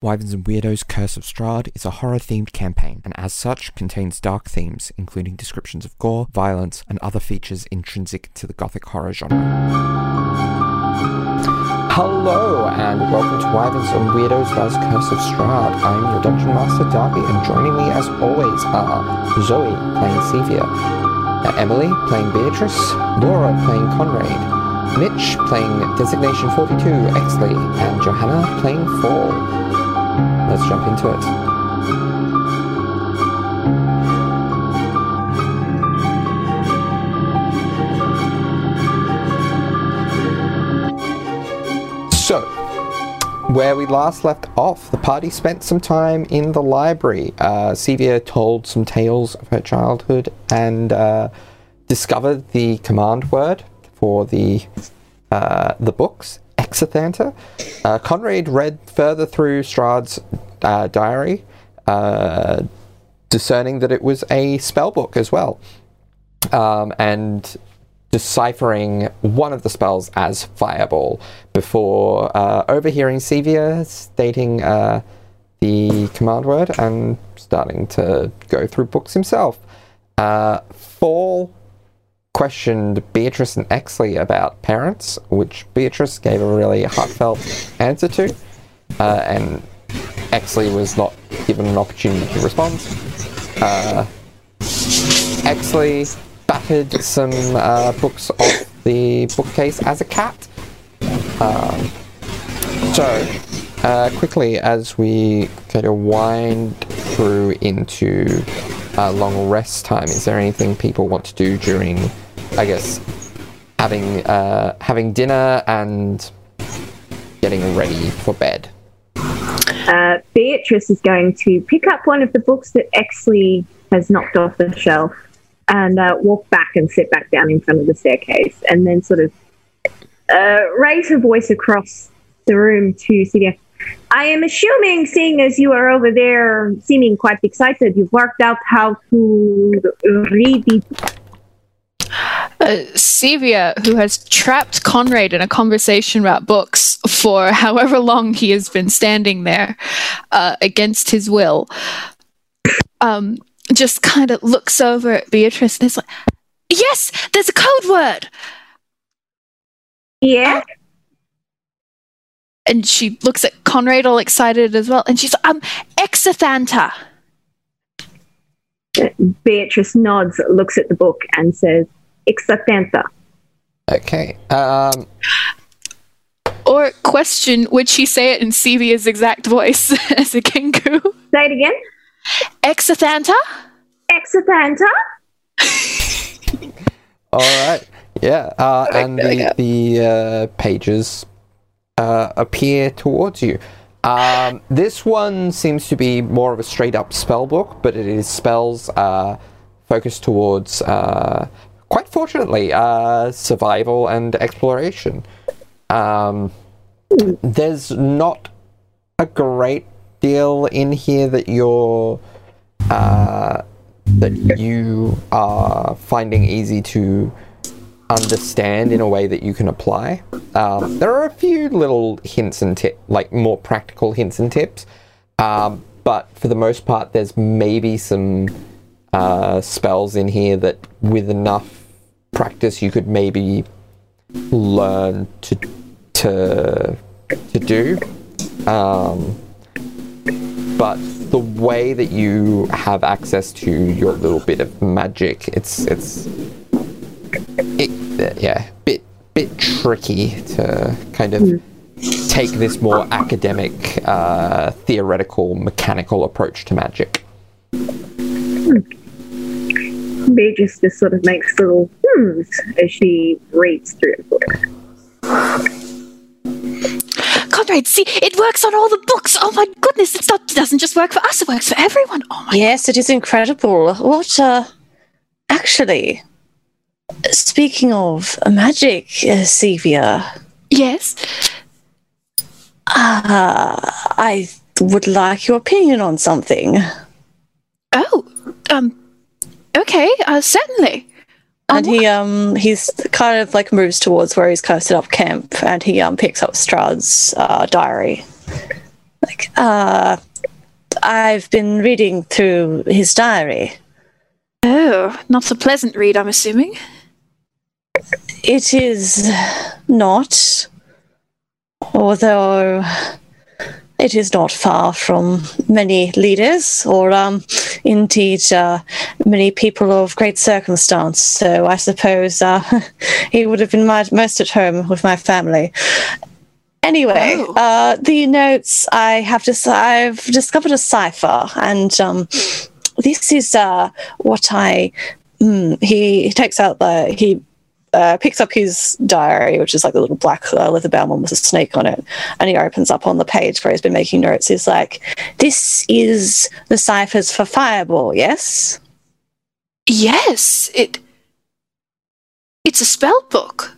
Wyverns and Weirdos Curse of Strahd is a horror themed campaign, and as such contains dark themes, including descriptions of gore, violence, and other features intrinsic to the gothic horror genre. Hello, and welcome to Wyverns and Weirdos Does Curse of Strahd. I'm your Dungeon Master Darby, and joining me as always are Zoe playing Sevia, uh, Emily playing Beatrice, Laura playing Conrad, Mitch playing Designation 42 Exley, and Johanna playing Fall. Let's jump into it. So, where we last left off, the party spent some time in the library. Uh, Sevia told some tales of her childhood and uh, discovered the command word for the uh, the books, Exithanta. Uh, Conrad read further through Strahd's uh, diary, uh, discerning that it was a spell book as well, um, and deciphering one of the spells as Fireball before uh, overhearing Sevia stating uh, the command word and starting to go through books himself. Uh, Fall questioned Beatrice and Exley about parents, which Beatrice gave a really heartfelt answer to, uh, and Exley was not given an opportunity to respond. Uh, Exley battered some uh, books off the bookcase as a cat. Um, so, uh, quickly as we kind of wind through into uh, long rest time, is there anything people want to do during, I guess, having uh, having dinner and getting ready for bed? Uh, Beatrice is going to pick up one of the books that Exley has knocked off the shelf and uh, walk back and sit back down in front of the staircase and then sort of uh, raise her voice across the room to Celia. I am assuming, seeing as you are over there seeming quite excited, you've worked out how to read the Uh, Sevia, who has trapped Conrad in a conversation about books for however long he has been standing there uh, against his will, um, just kind of looks over at Beatrice and is like, Yes, there's a code word! Yeah. And she looks at Conrad all excited as well, and she's like, um, Exithanta. Beatrice nods, looks at the book, and says, Exatantha. Okay. Um, Or question, would she say it in Sevia's exact voice as a Kenku? Say it again. Exithanta? Exatantha. all right. Yeah. Uh, and the the uh, pages uh, appear towards you. Um, this one seems to be more of a straight up spell book, but it is spells uh, focused towards, uh, quite fortunately, uh, survival and exploration. Um, there's not a great deal in here that you're uh, that you are finding easy to understand in a way that you can apply. Um, there are a few little hints and tips, like more practical hints and tips, um, but for the most part, there's maybe some uh, spells in here that, with enough practice, you could maybe learn to to to do. Um, but the way that you have access to your little bit of magic, it's it's it, yeah, bit bit tricky to kind of take this more academic, uh, theoretical, mechanical approach to magic. Beatrice just sort of makes little hmms as she reads through the book. Conrad, see, it works on all the books. Oh my goodness, it's not, it doesn't just work for us, it works for everyone. Oh my Yes, it is incredible. What, uh, actually, speaking of magic, uh, Sevia, Yes. uh, I would like your opinion on something. Oh, um, okay, uh, certainly. And he um he's kind of like moves towards where he's kind of set up camp, and he um picks up Strahd's uh, diary. Like, uh, I've been reading through his diary. Oh, not a pleasant read, I'm assuming. It is not, although it is not far from many leaders or um, indeed uh, many people of great circumstance. So I suppose uh, he would have been most at home with my family. Anyway, Oh. uh, the notes I have dis- I've discovered a cipher, and um, this is uh, what I. Mm, he, he takes out the he uh, picks up his diary, which is like a little black uh, leather bound one with a snake on it, and he opens up on the page where he's been making notes. He's like, "This is the ciphers for Fireball, yes." Yes, it. It's a spell book.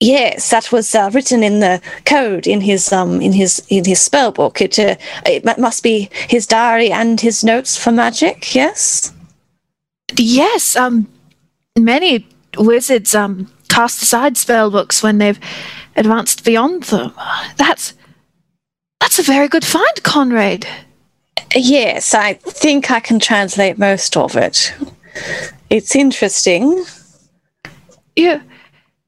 Yes, that was uh, written in the code in his um in his in his spell book. It uh, it mu- must be his diary and his notes for magic. Yes. Yes, um, many wizards um cast aside spell books when they've advanced beyond them. That's that's a very good find, Conrad. Yes, I think I can translate most of it. It's interesting. You,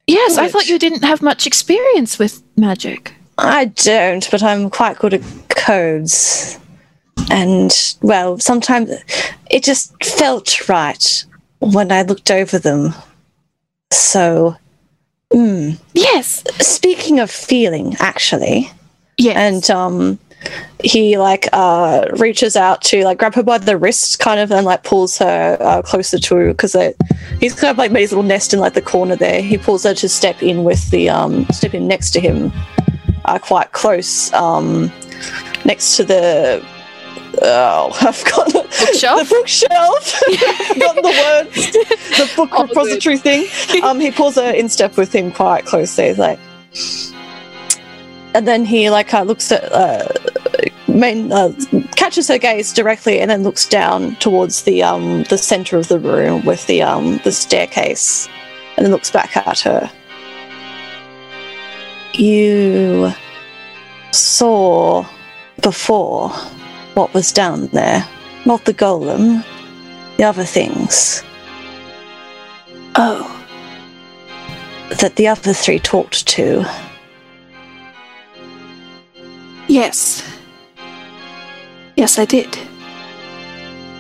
yes, I thought you didn't have much experience with magic. I don't, but I'm quite good at codes. And, well, sometimes it just felt right when I looked over them. So, mm. Yes, speaking of feeling, actually, yes. and um, he like uh reaches out to like grab her by the wrist, kind of, and like pulls her uh, closer to because he's kind of like made his little nest in like the corner there. He pulls her to step in with the um step in next to him, uh, quite close, um, next to the. Oh, I've got Bookshelf? the bookshelf. I've the words. The book Oh, good. repository thing. Um, he pulls her in step with him quite closely. He's like, and then he like uh, looks at uh, main uh, catches her gaze directly, and then looks down towards the um the center of the room with the um the staircase, and then looks back at her. You saw before what was down there, not the golem, the other things oh, that the other three talked to. yes. Yes, I did.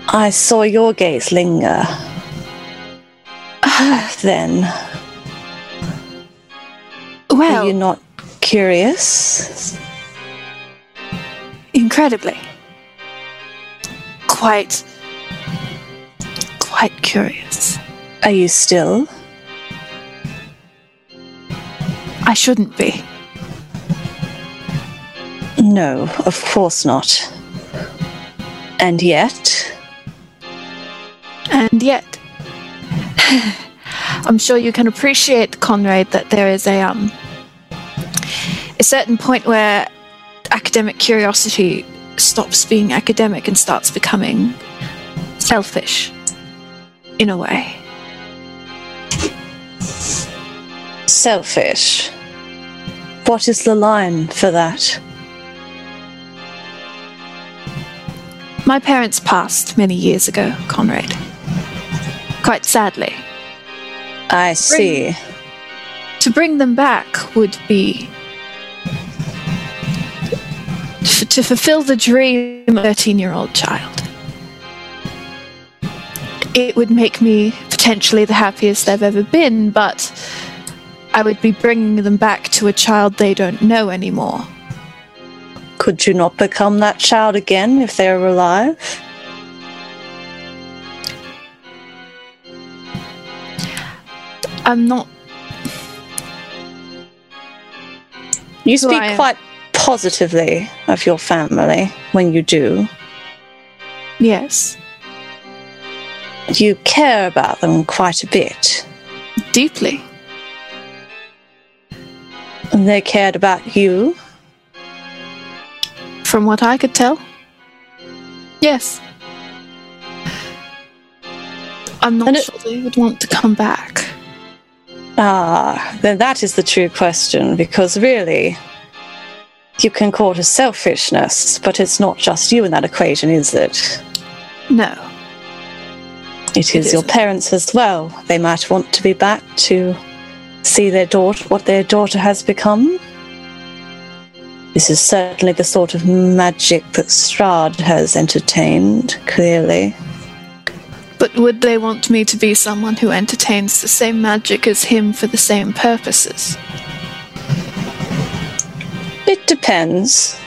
I saw your gaze linger then. well, Are you not curious? incredibly. Quite. quite curious. Are you still? I shouldn't be. No, of course not. And yet, And yet, I'm sure you can appreciate, Conrad, that there is a um a certain point where academic curiosity stops being academic and starts becoming selfish, in a way. selfish. What is the line for that? My parents passed many years ago, Conrad. Quite sadly. I see. To bring them back would be to fulfill the dream of a 13 year old child. It would make me potentially the happiest they've ever been, but I would be bringing them back to a child they don't know anymore. Could you not become that child again if they were alive? I'm not. You speak quite positively of your family when you do. Yes. You care about them quite a bit. Deeply. And they cared about you. From what I could tell. Yes. I'm not it- sure they would want to come back. Ah, then that is the true question, because really, you can call it selfishness, but it's not just you in that equation, is it? No. It is It your parents as well. They might want to be back to see their daughter, what their daughter has become. This is certainly the sort of magic that Strahd has entertained, clearly. But would they want me to be someone who entertains the same magic as him for the same purposes? It depends.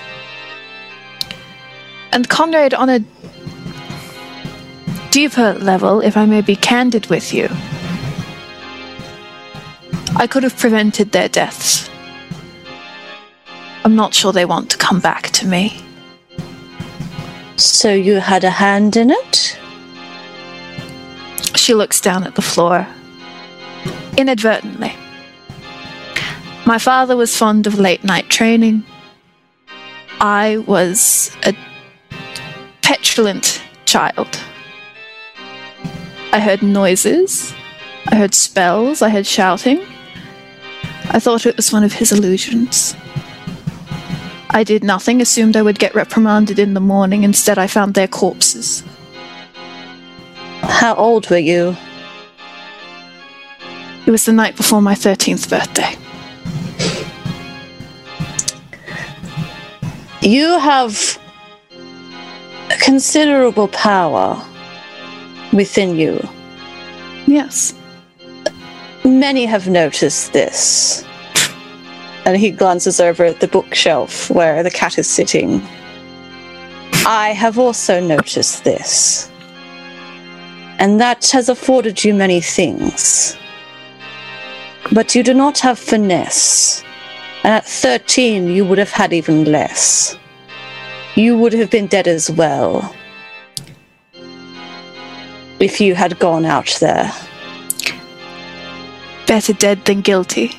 And Conrad, on a deeper level, if I may be candid with you, I could have prevented their deaths. I'm not sure they want to come back to me. So you had a hand in it? She looks down at the floor. Inadvertently. My father was fond of late night training. I was a petulant child. I heard noises. I heard spells. I heard shouting. I thought it was one of his illusions. I did nothing, assumed I would get reprimanded in the morning. Instead, I found their corpses. How old were you? It was the night before my 13th birthday. You have considerable power within you. Yes. Many have noticed this. And he glances over at the bookshelf where the cat is sitting. I have also noticed this. And that has afforded you many things. But you do not have finesse. And at 13, you would have had even less. You would have been dead as well. If you had gone out there. Better dead than guilty.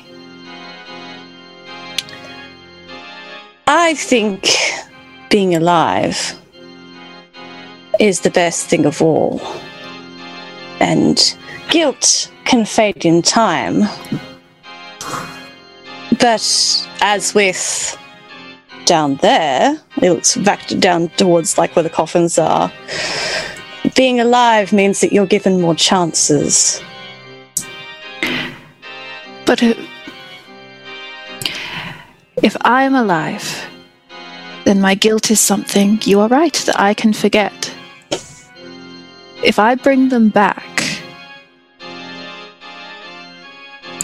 I think being alive is the best thing of all. And guilt can fade in time. But as with down there, it looks back down towards like where the coffins are. Being alive means that you're given more chances. But uh, if I'm alive, then my guilt is something, you are right, that I can forget. If I bring them back,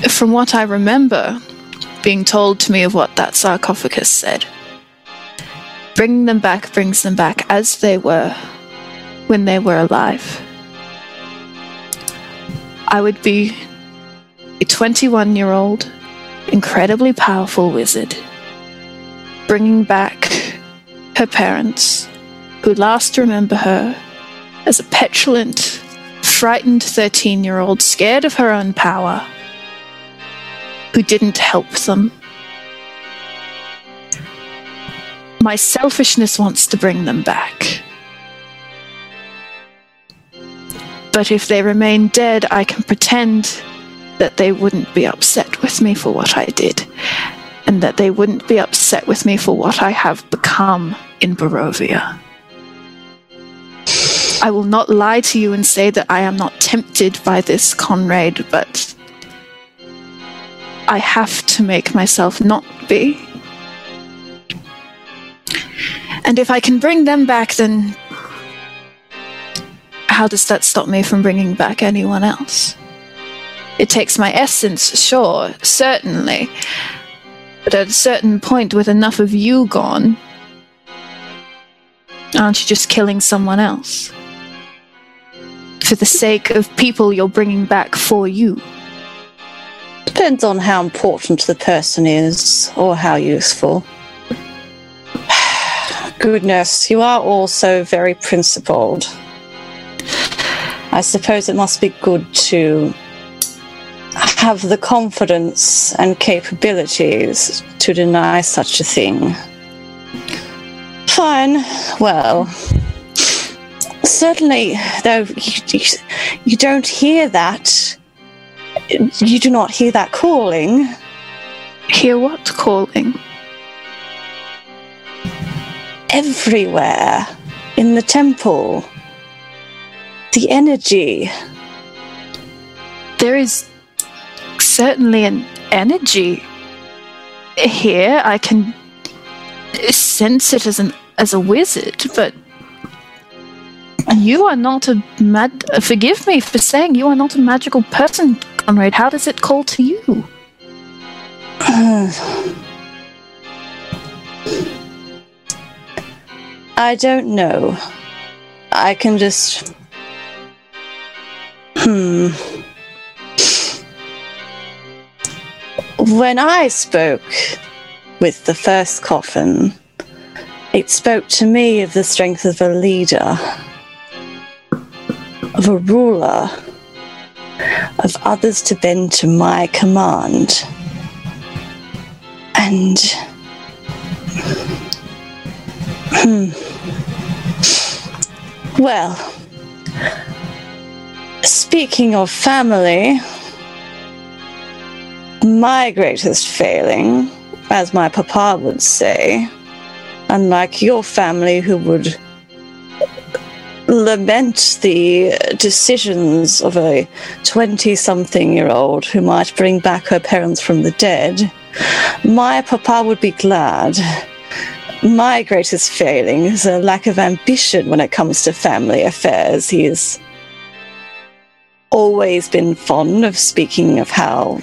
from what I remember being told to me of what that sarcophagus said, bringing them back brings them back as they were when they were alive. I would be a 21 year old, incredibly powerful wizard, bringing back her parents, who last remember her as a petulant, frightened 13 year old, scared of her own power, who didn't help them. My selfishness wants to bring them back. But if they remain dead, I can pretend that they wouldn't be upset with me for what I did, and that they wouldn't be upset with me for what I have become in Barovia. I will not lie to you and say that I am not tempted by this, Conrad, but I have to make myself not be. And if I can bring them back, then how does that stop me from bringing back anyone else? It takes my essence, sure, certainly. But at a certain point, with enough of you gone, aren't you just killing someone else? For the sake of people you're bringing back for you. Depends on how important the person is or how useful. Goodness, you are also very principled. I suppose it must be good to have the confidence and capabilities to deny such a thing. Fine, well, certainly, though you, you don't hear that, you do not hear that calling. Hear what calling? everywhere in the temple. The energy. There is certainly an energy here. I can sense it as an as a wizard, but you are not a mad. Forgive me for saying you are not a magical person, Conrad. How does it call to you? I don't know. I can just. Hmm. When I spoke with the first coffin, it spoke to me of the strength of a leader, of a ruler, of others to bend to my command. And. Hmm. Well, speaking of family, my greatest failing, as my papa would say, unlike your family who would lament the decisions of a 20 something year old who might bring back her parents from the dead, my papa would be glad my greatest failing is a lack of ambition when it comes to family affairs. He's always been fond of speaking of how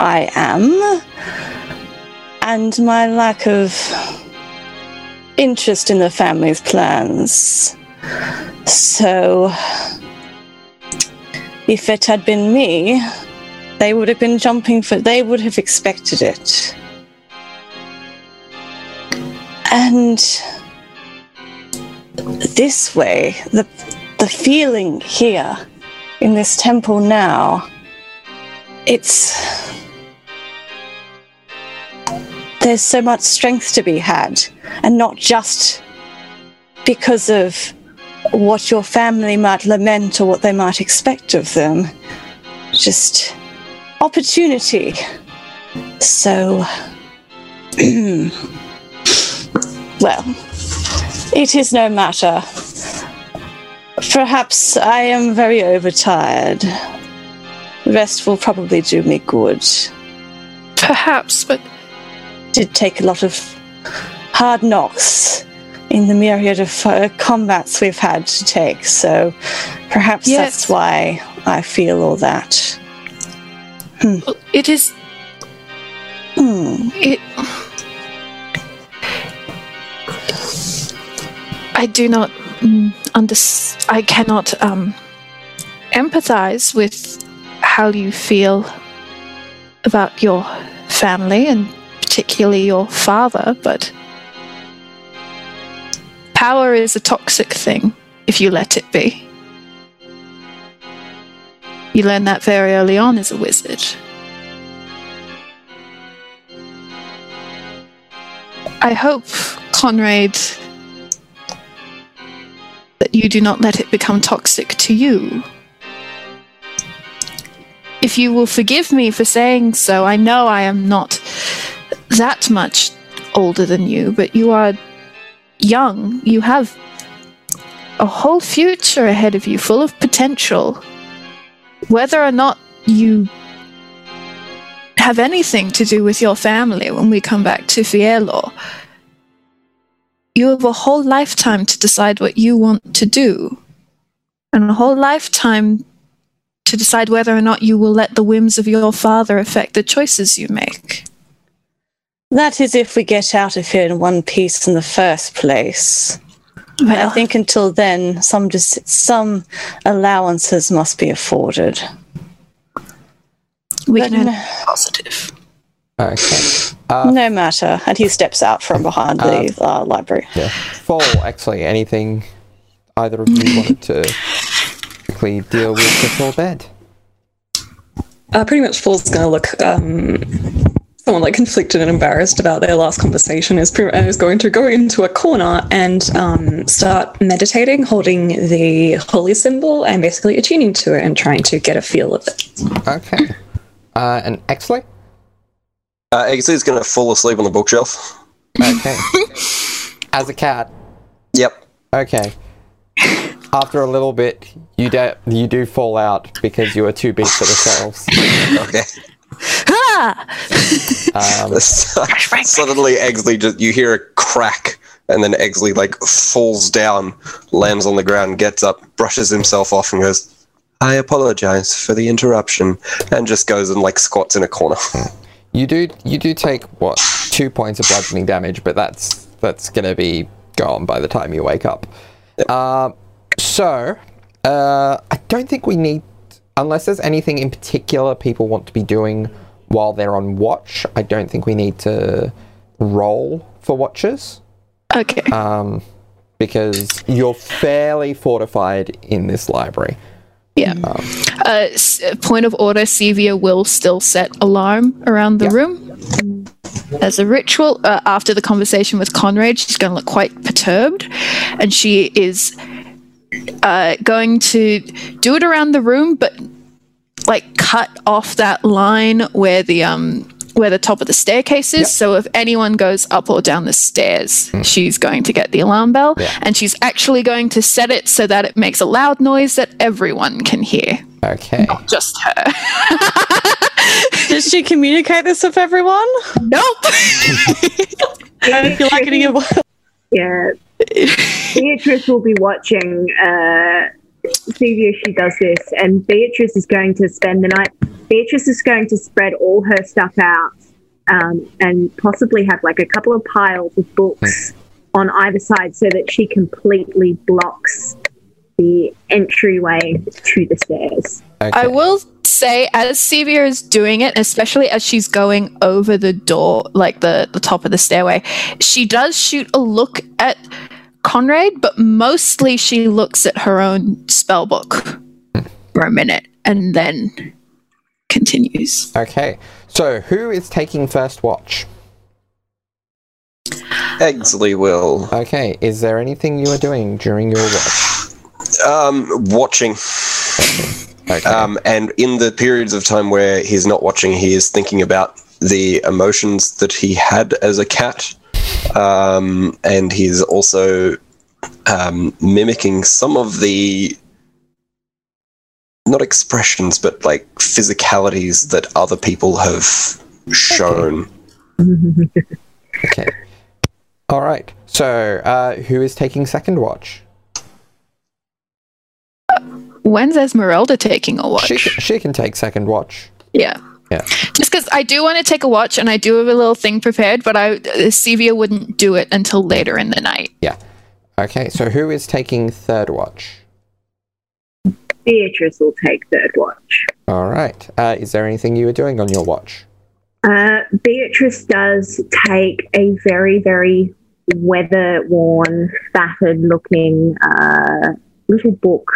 I am, and my lack of interest in the family's plans. So, if it had been me, they would have been jumping for, they would have expected it. And this way, the, the feeling here in this temple now, it's. There's so much strength to be had, and not just because of what your family might lament or what they might expect of them. Just opportunity. So. Well, it is no matter. Perhaps I am very overtired. Rest will probably do me good. Perhaps, but Did take a lot of hard knocks in the myriad of uh, combats we've had to take, so perhaps Yes. that's why I feel all that. it is. Hmm. It. I do not mm, under. I cannot um, empathize with how you feel about your family and particularly your father, but power is a toxic thing if you let it be. You learn that very early on as a wizard. I hope, Conrad, that you do not let it become toxic to you. If you will forgive me for saying so, I know I am not that much older than you, but you are young. You have a whole future ahead of you, full of potential. Whether or not you have anything to do with your family when we come back to Fiello, you have a whole lifetime to decide what you want to do, and a whole lifetime to decide whether or not you will let the whims of your father affect the choices you make. That is if we get out of here in one piece in the first place. But I think until then, some dis- some allowances must be afforded. we but can no- only be positive. Okay. Uh, no matter. And he steps out from behind the uh, library. yeah. Fall, actually, anything either of you wanted to quickly deal with before bed? Uh, pretty much Fall's going to look um, someone like conflicted and embarrassed about their last conversation. Is pretty, and is going to go into a corner and um, start meditating, holding the holy symbol and basically attuning to it and trying to get a feel of it. Okay. Uh, and Exley? Uh, Exley's going to fall asleep on the bookshelf. Okay. as a cat. Yep. Okay. After a little bit, you do you do fall out because you are too big for the shelves. Okay. Um, Suddenly, Exley just you hear a crack, and then Exley like falls down, lands on the ground, gets up, brushes himself off, and goes, "I apologize for the interruption," and just goes and like squats in a corner. you do you do take what two points of bludgeoning damage, but that's that's gonna be gone by the time you wake up. Um, so uh, I don't think we need, unless there's anything in particular people want to be doing while they're on watch. I don't think we need to roll for watches. Okay. um, because you're fairly fortified in this library. Yeah. Uh, point of order, Sevia will still set alarm around the Yeah. room. As a ritual, uh, after the conversation with Conrad, she's going to look quite perturbed, and she is uh, going to do it around the room, but like cut off that line where the um where the top of the staircase is. Yep. So if anyone goes up or down the stairs, she's going to get the alarm bell, Yeah. and she's actually going to set it so that it makes a loud noise that everyone can hear, Okay. just her. Does she communicate this with everyone? nope. I feel like getting a Yeah. Beatrice will be watching uh, see if she does this, and Beatrice is going to spend the night. Beatrice is going to spread all her stuff out um, and possibly have like a couple of piles of books on either side so that she completely blocks the entryway to the stairs. Okay. I will say, as Sevia is doing it, especially as she's going over the door, like the, the top of the stairway, she does shoot a look at Conrad, but mostly she looks at her own spell book for a minute and then continues. Okay. So who is taking first watch? Exley will. Okay. Is there anything you are doing during your watch? Um, watching. Okay. Um, and in the periods of time where he's not watching, he is thinking about the emotions that he had as a cat. Um, and he's also um, mimicking some of the not expressions, but like physicalities that other people have shown. okay. All right. So uh, who is taking second watch? When's Esmeralda taking a watch? She can, she can take second watch. Yeah. Yeah. Just because I do want to take a watch and I do have a little thing prepared, but I uh, Sevia wouldn't do it until later in the night. Yeah. Okay. So who is taking third watch? Beatrice will take third watch. All right. Uh, is there anything you are doing on your watch? Uh, Beatrice does take a very, very weather worn, battered looking uh, little book,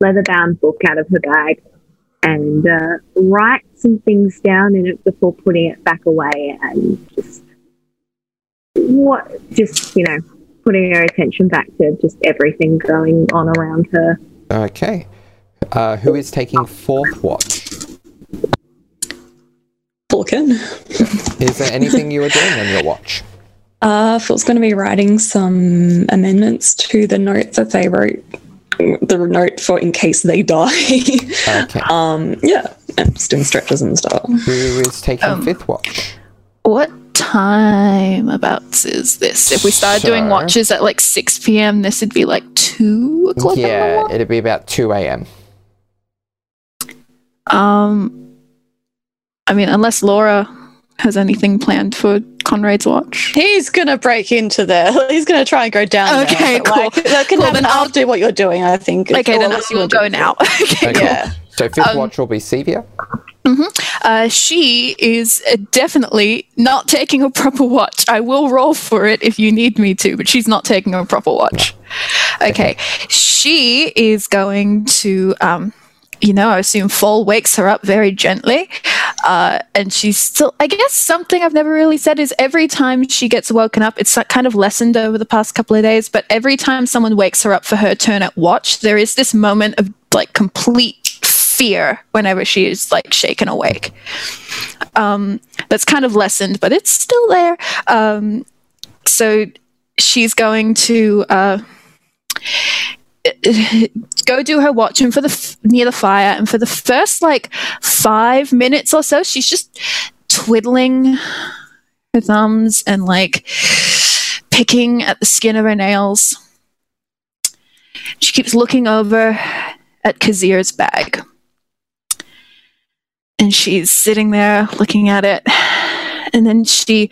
leather bound book out of her bag and uh, write some things down in it before putting it back away and just what, just, you know, putting her attention back to just everything going on around her. Okay. Uh, who is taking fourth watch? Vulcan. Is there anything you are doing on your watch? Uh, Fall's going to be writing some amendments to the note that they wrote, the note for in case they die. Okay. um, yeah, and just doing stretches and stuff. Who is taking Um, fifth watch? What time about is this? If we started doing watches at like 6 p.m., this would be like 2 o'clock Yeah, it'd be about 2 a.m. Um, I mean, unless Laura has anything planned for Conrad's watch. He's gonna break into there. He's gonna try and go down. Okay, there, cool. Like, that can Cool, happen then I'll- after what you're doing. I think. Okay, then I'll you want go now. okay, Okay. cool. Yeah. So fifth Um, watch will be Sevia. Uh, she is uh, definitely not taking a proper watch. I will roll for it if you need me to, but she's not taking a proper watch. Okay. She is going to, um, you know, I assume Fall wakes her up very gently. Uh, and she's still, I guess, something I've never really said is every time she gets woken up, it's kind of lessened over the past couple of days, but every time someone wakes her up for her turn at watch, there is this moment of like complete fear whenever she is like shaken awake. Um, that's kind of lessened, but it's still there. Um, so she's going to uh, go do her watching for the f- near the fire, and for the first like five minutes or so, she's just twiddling her thumbs and like picking at the skin of her nails. She keeps looking over at Kazir's bag. And she's sitting there looking at it. And then she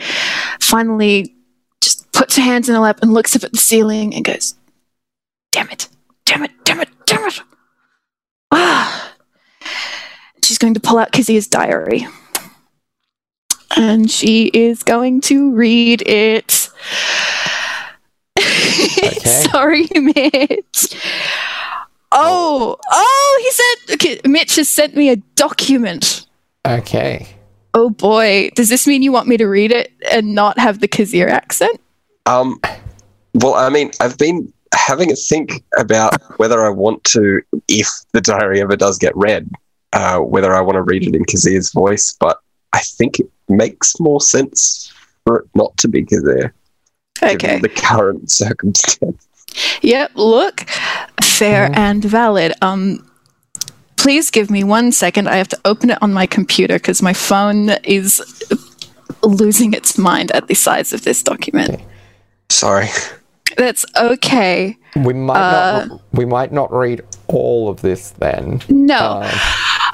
finally just puts her hands in her lap and looks up at the ceiling and goes, Damn it, damn it, damn it, damn it. Ah. She's going to pull out Kazir's diary. And she is going to read it. Sorry, Mitch. Oh, oh, he said, okay, Mitch has sent me a document. Okay. Oh boy, does this mean you want me to read it and not have the Kazir accent? Um, well, I mean, I've been having a think about whether I want to, if the diary ever does get read, uh, whether I want to read it in Kazir's voice, but I think it makes more sense for it not to be Kazir. Okay. Given the current circumstance. Yep, look, fair and valid. Um, please give me one second. I have to open it on my computer because my phone is losing its mind at the size of this document. Sorry. That's okay. We might Uh, not. We might not read all of this then. No. Um,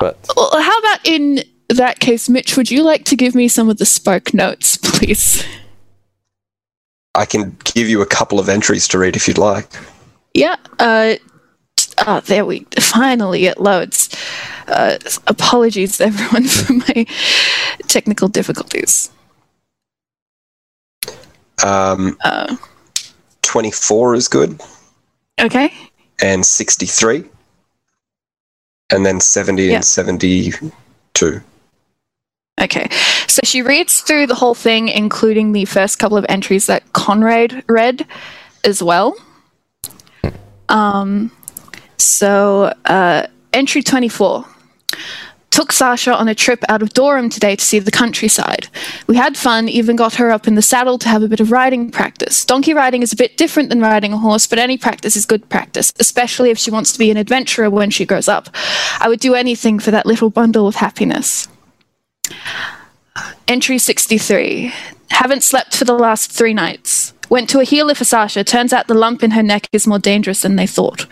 but Well, how about in that case, Mitch, would you like to give me some of the spark notes, please? I can give you a couple of entries to read if you'd like. Yeah. Uh, oh, there we finally it loads. Uh, apologies, everyone, for my technical difficulties. Um, Uh, 24 is good, okay. and 63, and then 70 Yeah. and 72. Okay. So she reads through the whole thing, including the first couple of entries that Conrad read as well. Um, so, uh, entry 24. Took Sasha on a trip out of Durham today to see the countryside. We had fun, even got her up in the saddle to have a bit of riding practice. Donkey riding is a bit different than riding a horse, but any practice is good practice, especially if she wants to be an adventurer when she grows up. I would do anything for that little bundle of happiness. Entry 63. Haven't slept for the last three nights. Went to a healer for Sasha. Turns out the lump in her neck is more dangerous than they thought.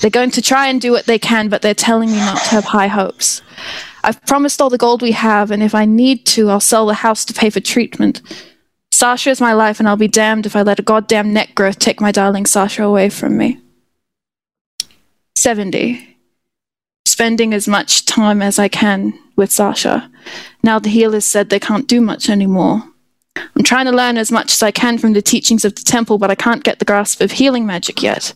They're going to try and do what they can, but they're telling me not to have high hopes. I've promised all the gold we have, and if I need to, I'll sell the house to pay for treatment. Sasha is my life, and I'll be damned if I let a goddamn neck growth take my darling Sasha away from me. 70. Spending as much time as I can with Sasha. Now the healers said they can't do much anymore. I'm trying to learn as much as I can from the teachings of the temple, but I can't get the grasp of healing magic yet.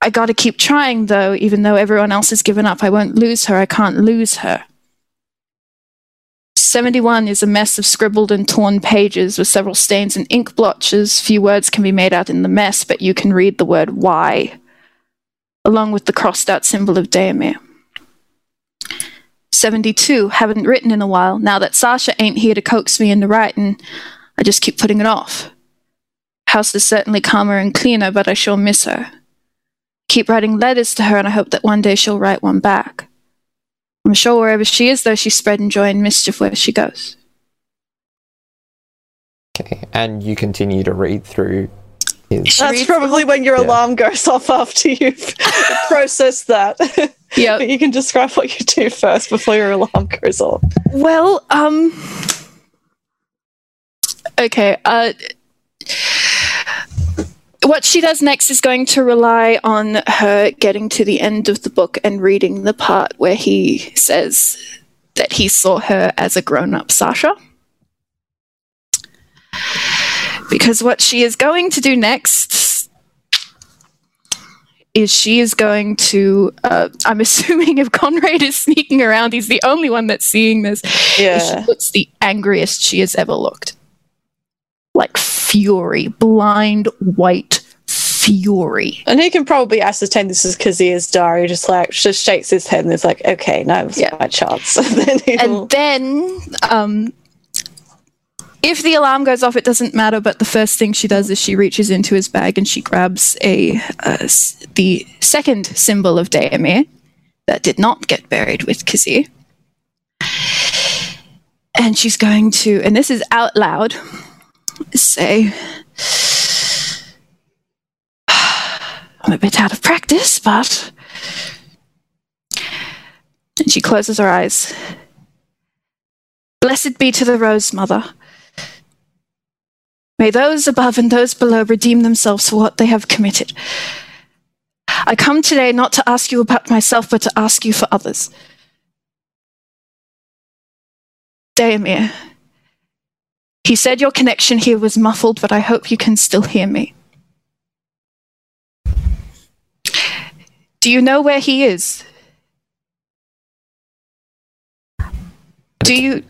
I gotta keep trying, though, even though everyone else has given up. I won't lose her. I can't lose her. 71 is a mess of scribbled and torn pages with several stains and ink blotches. Few words can be made out in the mess, but you can read the word why, along with the crossed out symbol of Daemir. 72. Haven't written in a while. Now that Sasha ain't here to coax me into writing, I just keep putting it off. House is certainly calmer and cleaner, but I sure miss her. Keep writing letters to her, and I hope that one day she'll write one back. I'm sure wherever she is, though, she's spreading joy and mischief where she goes. okay, and you continue to read through his. She That's probably when your Yeah. alarm goes off after you've processed that. Yep. But you can describe what you do first before your alarm goes off. Well, um. Okay, uh. What she does next is going to rely on her getting to the end of the book and reading the part where he says that he saw her as a grown up Sasha. Because what she is going to do next is she is going to. Uh, I'm assuming if Conrad is sneaking around, he's the only one that's seeing this. Yeah. She looks the angriest she has ever looked. Like fury, blind white fury. And he can probably ascertain this is Kazir's diary, just like just shakes his head and is like, okay, no, it was Yeah. my chance. then And then um, if the alarm goes off, it doesn't matter. But the first thing she does is she reaches into his bag and she grabs a uh, the second symbol of Daemir that did not get buried with Kizzy. And she's going to, and this is out loud, say, I'm a bit out of practice, but. And she closes her eyes. Blessed be to the Rose Mother. May those above and those below redeem themselves for what they have committed. I come today not to ask you about myself, but to ask you for others. Daemir. He said your connection here was muffled, but I hope you can still hear me. Do you know where he is? Do you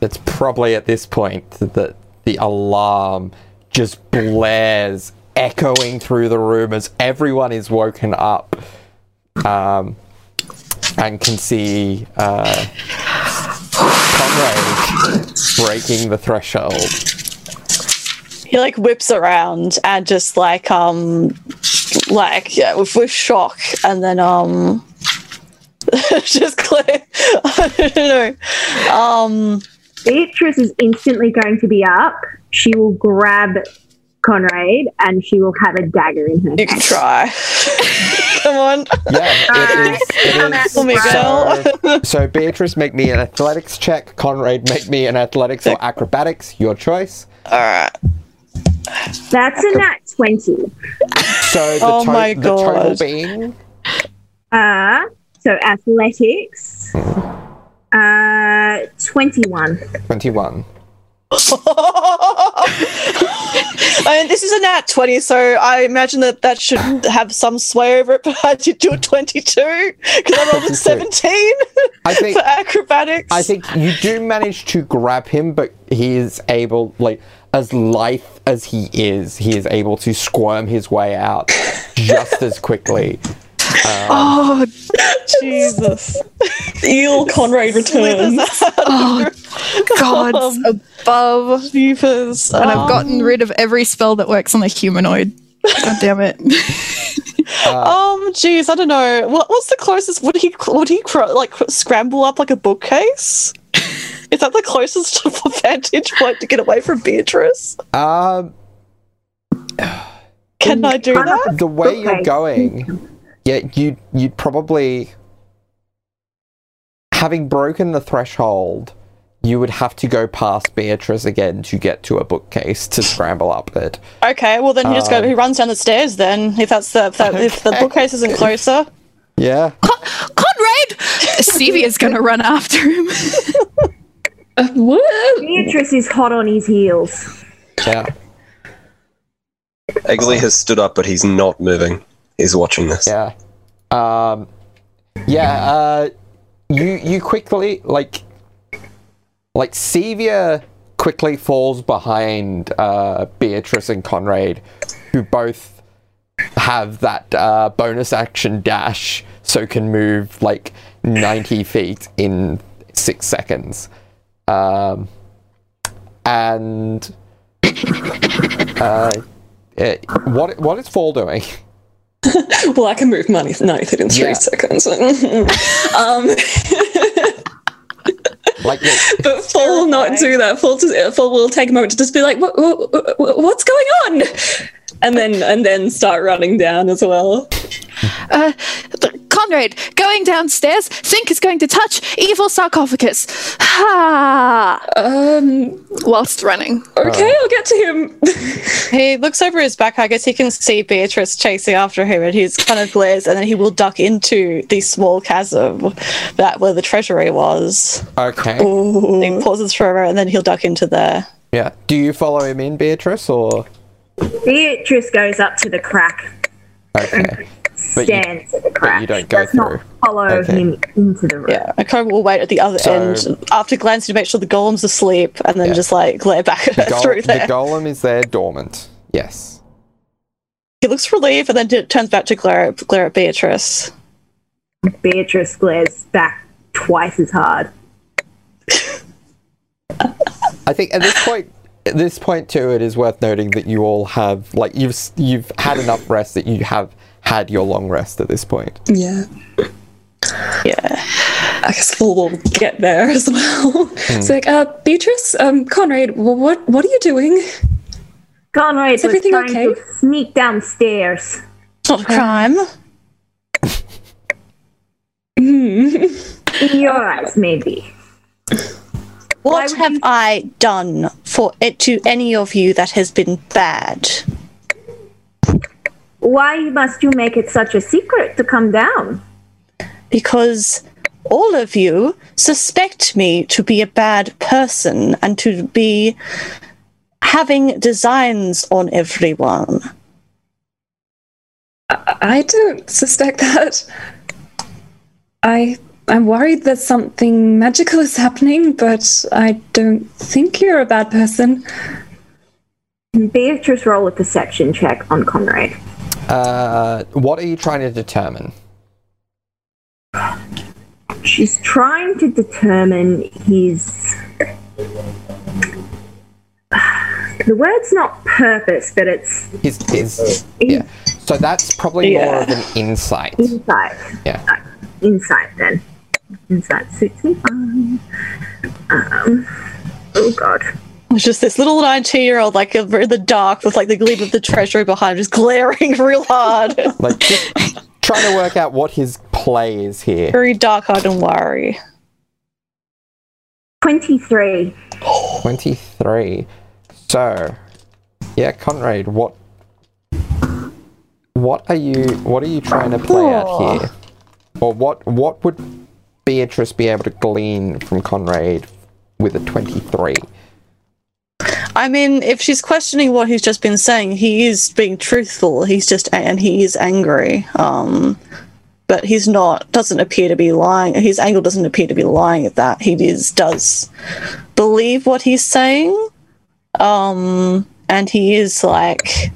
It's probably at this point that the alarm just blares, echoing through the room as everyone is woken up um, and can see uh, Conrad breaking the threshold. He like whips around and just like um like yeah with, with shock and then um just clear I don't know um Beatrice is instantly going to be up. She will grab Conrad and she will have a dagger in her you can try come on Yeah, it is. It is. Oh. So, so Beatrice, make me an athletics check. Conrad, make me an athletics or acrobatics. Your choice. all right That's a nat 20. So the, Oh to- my the total God. being Uh, so athletics. Uh, 21. 21. I mean, this is a nat 20, so I imagine that that should have some sway over it, but I did do a 22 because I rolled a 17 I think for acrobatics. I think you do manage to grab him, but he is able, like, as lithe as he is, he is able to squirm his way out just as quickly. Oh, Jesus. Eel Conrad returns. oh gods above. Jeepers. And I've Um, gotten rid of every spell that works on a humanoid. God damn it. Um, geez, I don't know. What, what's the closest? Would he would he cr- like cr- scramble up like a bookcase? Is that the closest vantage point to get away from Beatrice? Um, Can I do that? the way you're going, yeah, you you'd probably, having broken the threshold, you would have to go past Beatrice again to get to a bookcase to scramble up it. Okay, well then he just go. Um, He runs down the stairs. Then, if that's the if, that, if the bookcase isn't closer. Yeah. Conrad! Stevie is gonna run after him. Uh, what? Beatrice is hot on his heels. Yeah. Exley has stood up, but he's not moving. He's watching this. Yeah. Um, yeah. Uh, you you quickly like like Sevia quickly falls behind uh, Beatrice and Conrad, who both have that uh, bonus action dash, so can move like ninety feet in six seconds. Um, and uh, eh, what what is Fall doing? Well, I can move money ninth in three Yeah. seconds. um, Like but Fall will not do that. Fall, to, Fall will take a moment to just be like, what, what, what- "What's going on?" And then and then start running down as well. Uh, th- Conrad, going downstairs, think is going to touch evil sarcophagus. Ha! Um, Whilst running. okay, I'll get to him. He looks over his back. I guess he can see Beatrice chasing after him, and he's kind of glares, and then he will duck into the small chasm that where the treasury was. okay. He pauses for a moment, and then he'll duck into there. Yeah. Do you follow him in, Beatrice, or Beatrice goes up to the crack, okay? But you- stands at the crack. you don't go Does not through. follow Okay. him into the room. Yeah, and Cobra will wait at the other So- end after glancing to make sure the golem's asleep, and then Yeah. just like glare back at her Gol- through the there. golem is there, dormant. Yes. he looks relieved, and then d- turns back to glare at, glare at Beatrice. Beatrice glares back twice as hard. I think at this point, at this point too, it is worth noting that you all have like you've you've had enough rest that you have had your long rest at this point. Yeah. Yeah. I guess we'll, we'll get there as well. It's like, uh, Beatrice, um, Conrad, what what are you doing? Conrad Is was everything trying okay? to sneak downstairs. It's not a crime. In your eyes, maybe. What have you- I done for it to any of you that has been bad? Why must you make it such a secret to come down? Because all of you suspect me to be a bad person and to be having designs on everyone. I don't suspect that. I I'm worried that something magical is happening, but I don't think you're a bad person. Beatrice roll a perception check on Conrad. Uh, what are you trying to determine? She's trying to determine his. The word's not purpose, but it's His, his, yeah. So that's probably more of an insight. insight. Yeah. Insight then. Insight suits me fine. Um, oh god. It's just this little 19 year old, like in the dark with like the gleam of the treasury behind, just glaring real hard. Like just trying to work out what his play is here. Very dark eyed and worry. 23. 23. So, yeah, Conrad, what what are you what are you trying to play out here? Or what what would Beatrice be able to glean from Conrad with a 23? I mean, if she's questioning what he's just been saying, he is being truthful. He's just, and he is angry. Um, but he's not, doesn't appear to be lying. His angle doesn't appear to be lying at that. He is, does believe what he's saying. Um, and he is like,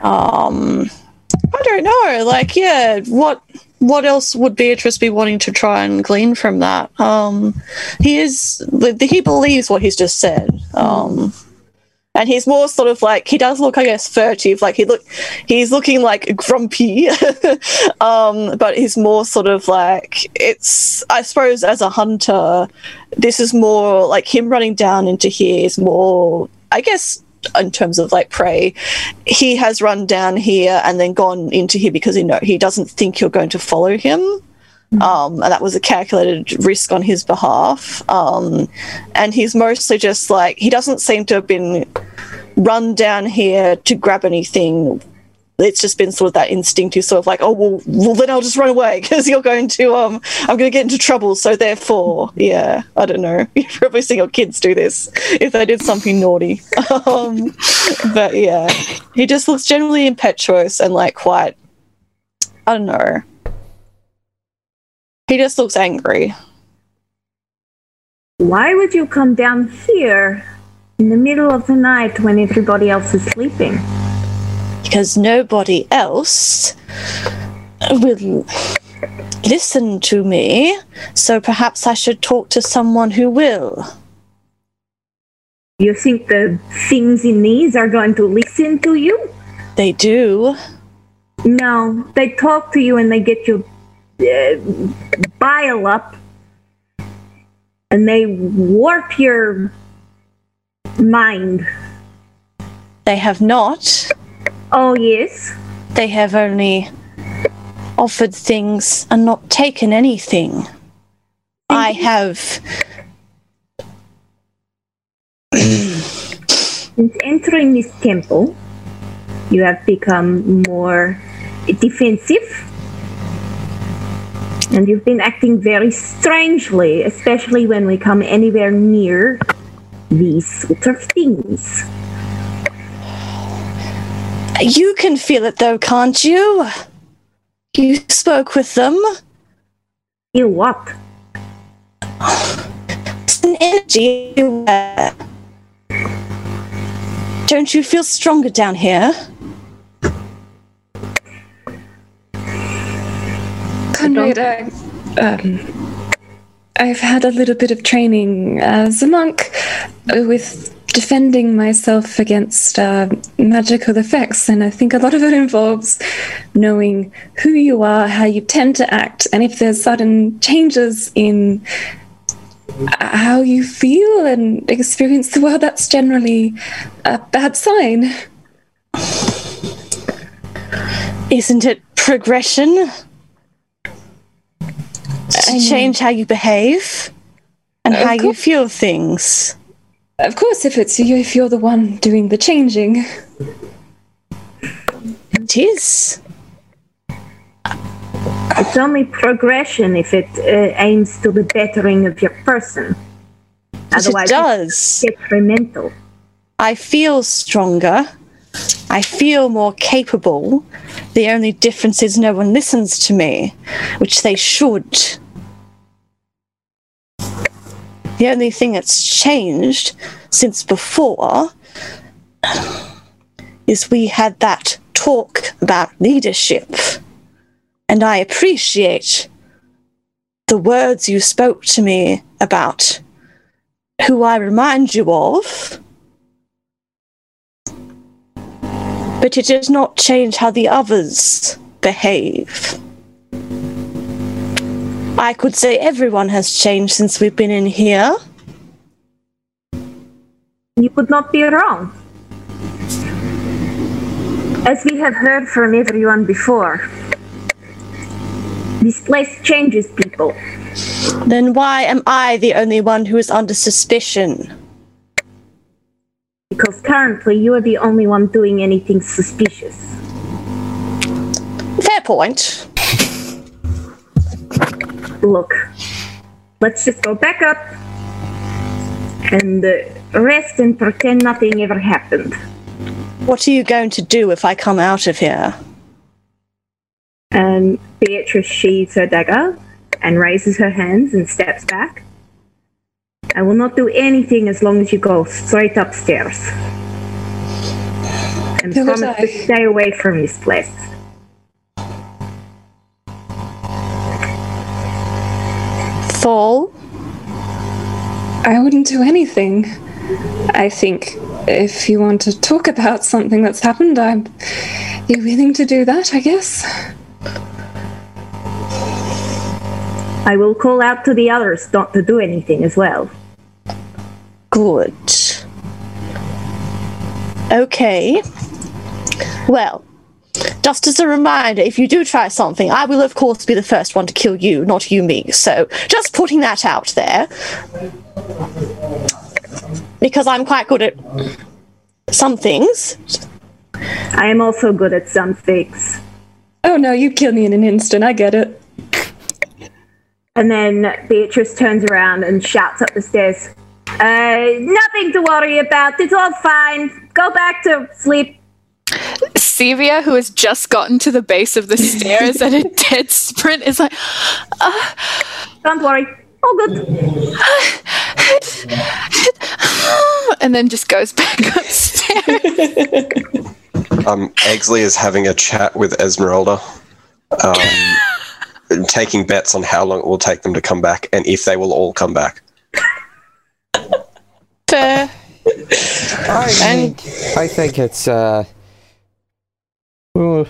um, I don't know. Like, yeah, what, what else would Beatrice be wanting to try and glean from that? Um, he is he believes what he's just said. Um and he's more sort of like he does look i guess furtive. Like he look he's looking like grumpy. Um but he's more sort of like it's i suppose as a hunter this is more like him running down into here is more i guess in terms of like prey he has run down here and then gone into here because he know he doesn't think you're going to follow him um, and that was a calculated risk on his behalf. Um, and he's mostly just like he doesn't seem to have been run down here to grab anything. It's just been sort of that instinctive sort of like, oh well, well then I'll just run away because you're going to um, I'm going to get into trouble. So therefore, yeah, I don't know. You've probably seen your kids do this if they did something naughty. um, but yeah, he just looks generally impetuous and like quite, I don't know. He just looks angry. Why would you come down here in the middle of the night when everybody else is sleeping? Because nobody else will listen to me, so perhaps I should talk to someone who will. You think the things in these are going to listen to you? They do. No, they talk to you and they get your uh, bile up and they warp your mind. They have not. Oh, yes. They have only offered things and not taken anything. I have. Since entering this temple, you have become more defensive. And you've been acting very strangely, especially when we come anywhere near these sort of things. You can feel it though, can't you? You spoke with them. You what? It's an energy. Don't you feel stronger down here? Conrad, I, um, I've had a little bit of training as a monk with defending myself against uh, magical effects, and I think a lot of it involves knowing who you are, how you tend to act, and if there's sudden changes in uh, how you feel and experience the world, that's generally a bad sign. Isn't it progression? To change how you behave and Of how you feel things. Of course, if it's you, if you're the one doing the changing. It is. It's only progression if it uh, aims to the bettering of your person. But it does. it's detrimental. I feel stronger. I feel more capable. The only difference is no one listens to me, which they should. The only thing that's changed since before is we had that talk about leadership. And I appreciate the words you spoke to me about who I remind you of. But it does not change how the others behave. I could say everyone has changed since we've been in here. You would not be wrong. As we have heard from everyone before, this place changes people. Then why am I the only one who is under suspicion? Because currently you are the only one doing anything suspicious. Fair point. Look, let's just go back up and uh, rest and pretend nothing ever happened. What are you going to do if I come out of here? And Beatrice sheathes her dagger and raises her hands and steps back. I will not do anything as long as you go straight upstairs. And So would promise I. to stay away from this place. I wouldn't do anything. I think if you want to talk about something that's happened, I'm. You're willing to do that, I guess? I will call out to the others not to do anything as well. Good. Okay. Well, just as a reminder, if you do try something, I will, of course, be the first one to kill you, not you me. So, just putting that out there. Because I'm quite good at some things. I am also good at some things. Oh no, you kill me in an instant, I get it. And then Beatrice turns around and shouts up the stairs, uh, nothing to worry about. It's all fine. Go back to sleep. Sevia, who has just gotten to the base of the stairs at a dead sprint, is like, Don't worry. All good. and then just goes back upstairs. Um, Exley is having a chat with Esmeralda, um, taking bets on how long it will take them to come back and if they will all come back. Fair. I, And- I think it's uh, ooh,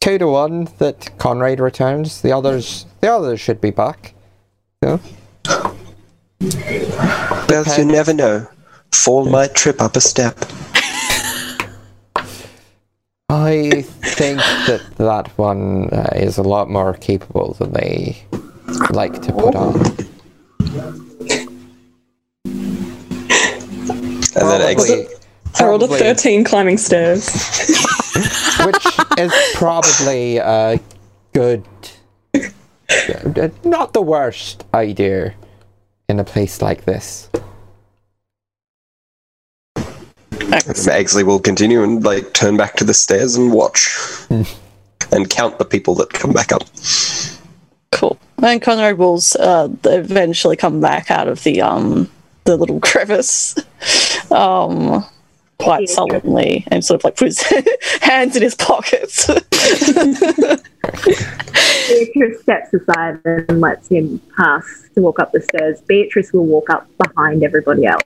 two to one that Conrad returns. The others, the others should be back. Yeah. Bells, you never know. Fall might trip up a step. I think that that one uh, is a lot more capable than they like to put on. And then Exley, Probably, I rolled a 13 climbing stairs. which is probably a good, not the worst idea in a place like this. Exley will continue and like turn back to the stairs and watch. and count the people that come back up. Cool. And Conrad will uh, eventually come back out of the um the little crevice, um, quite Yeah. sullenly, and sort of like put his hands in his pockets. Beatrice steps aside and lets him pass to walk up the stairs. Beatrice will walk up behind everybody else.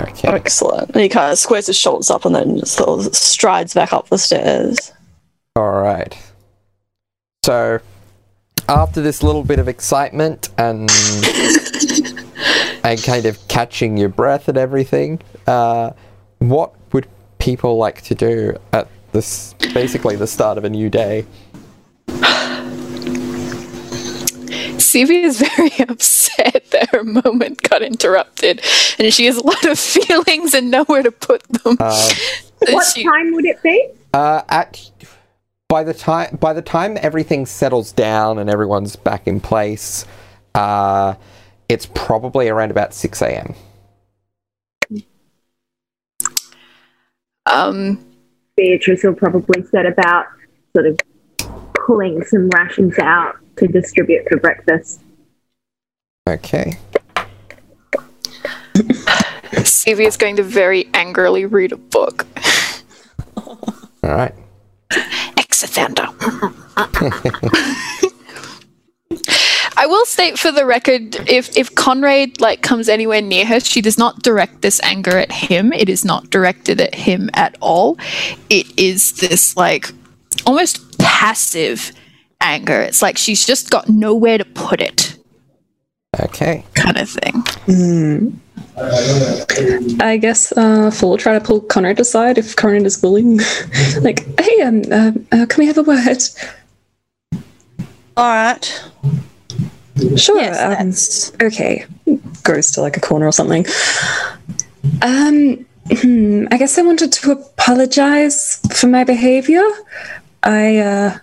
Okay. Excellent. He kind of squares his shoulders up and then sort of strides back up the stairs. All right. So, after this little bit of excitement and and kind of catching your breath and everything, uh, what would people like to do at this basically the start of a new day? Sevia is very upset that her moment got interrupted, and she has a lot of feelings and nowhere to put them. Uh, What She- time would it be? uh, at by the time by the time everything settles down and everyone's back in place, uh, it's probably around about six a.m. um, Beatrice will probably set about sort of pulling some rations out to distribute for breakfast. Okay. Sevia is going to very angrily read a book. All right. Exathander. I will state for the record, if if Conrad like comes anywhere near her, she does not direct this anger at him. It is not directed at him at all. It is this like almost passive anger. It's like she's just got nowhere to put it, Okay. kind of thing. I guess uh, Fall will try to pull Conrad aside if Conrad is willing. like, hey, um, uh, uh, can we have a word? All right. Sure. Yes, um, okay. Goes to like a corner or something. Um, hmm, I guess I wanted to apologize for my behavior. I, uh,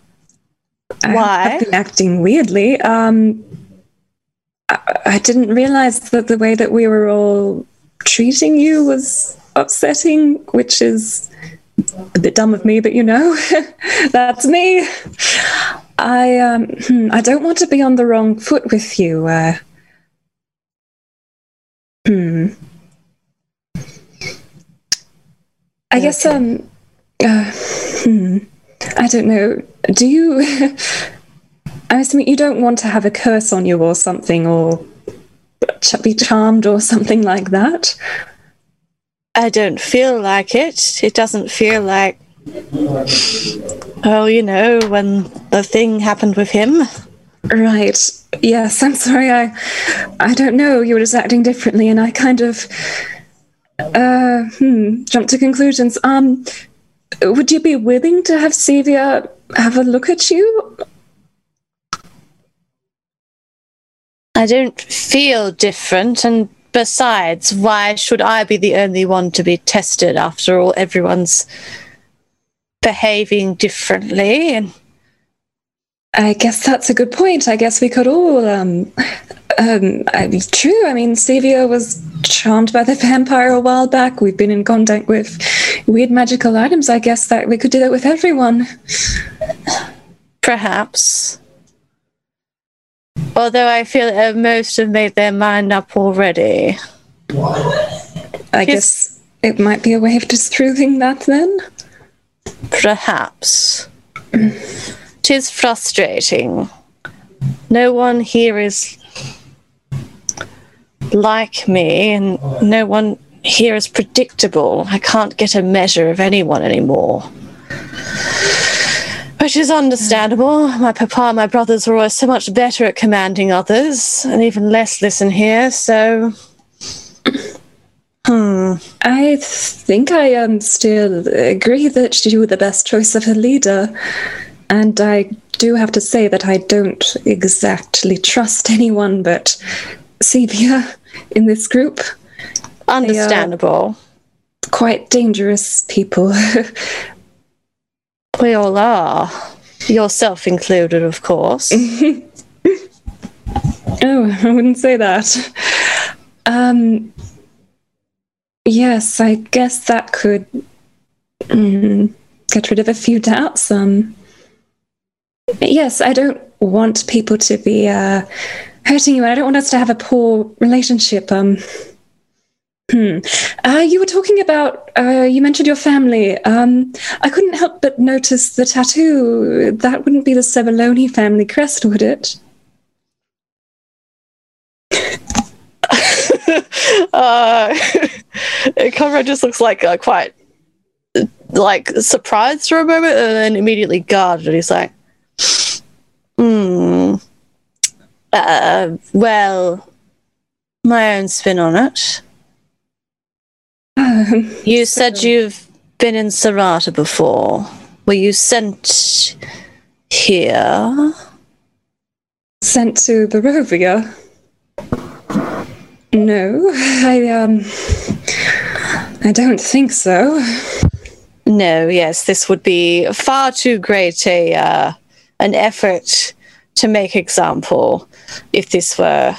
I Why? have been acting weirdly. Um, I, I didn't realize that the way that we were all treating you was upsetting, which is a bit dumb of me, but you know, that's me. I um, I don't want to be on the wrong foot with you. Uh, hmm. I guess um, uh, hmm, I don't know. Do you? I assuming you don't want to have a curse on you or something, or be charmed or something like that. I don't feel like it. It doesn't feel like. Well, you know, when the thing happened with him. Right. Yes, I'm sorry. I I don't know. You were just acting differently and I kind of uh hmm, jumped to conclusions. Um would you be willing to have Sevia have a look at you? I don't feel different, and besides, why should I be the only one to be tested? After all, everyone's behaving differently, and I guess that's a good point. I guess we could all um um I mean, true. I mean Sevia was charmed by the vampire a while back. We've been in contact with weird magical items. I guess that we could do that with everyone. perhaps. Although I feel that most have made their mind up already. I guess it might be a way of disproving that then. Perhaps. Tis frustrating. No one here is like me, and no one here is predictable. I can't get a measure of anyone anymore. Which is understandable. My papa and my brothers were always so much better at commanding others, and even less listen here, so. Hmm. I think I um, still agree that you were the best choice of a leader. And I do have to say that I don't exactly trust anyone but Sevia in this group. Understandable. Quite dangerous people. We all are. Yourself included, of course. oh, I wouldn't say that. Um, yes, I guess that could mm, get rid of a few doubts. Um, yes, I don't want people to be uh, hurting you, I don't want us to have a poor relationship. Um, Hmm. Uh, you were talking about, uh, you mentioned your family. Um, I couldn't help but notice the tattoo. That wouldn't be the Sebaloni family crest, would it? uh, Conrad just looks like uh, quite like surprised for a moment and then immediately guarded. He's like, hmm. Uh, well, my own spin on it. Um, You said you've been in Serata before. Were you sent here? sent to Barovia. No, I, um, I don't think so. No, yes, this would be far too great a uh, an effort to make example if this were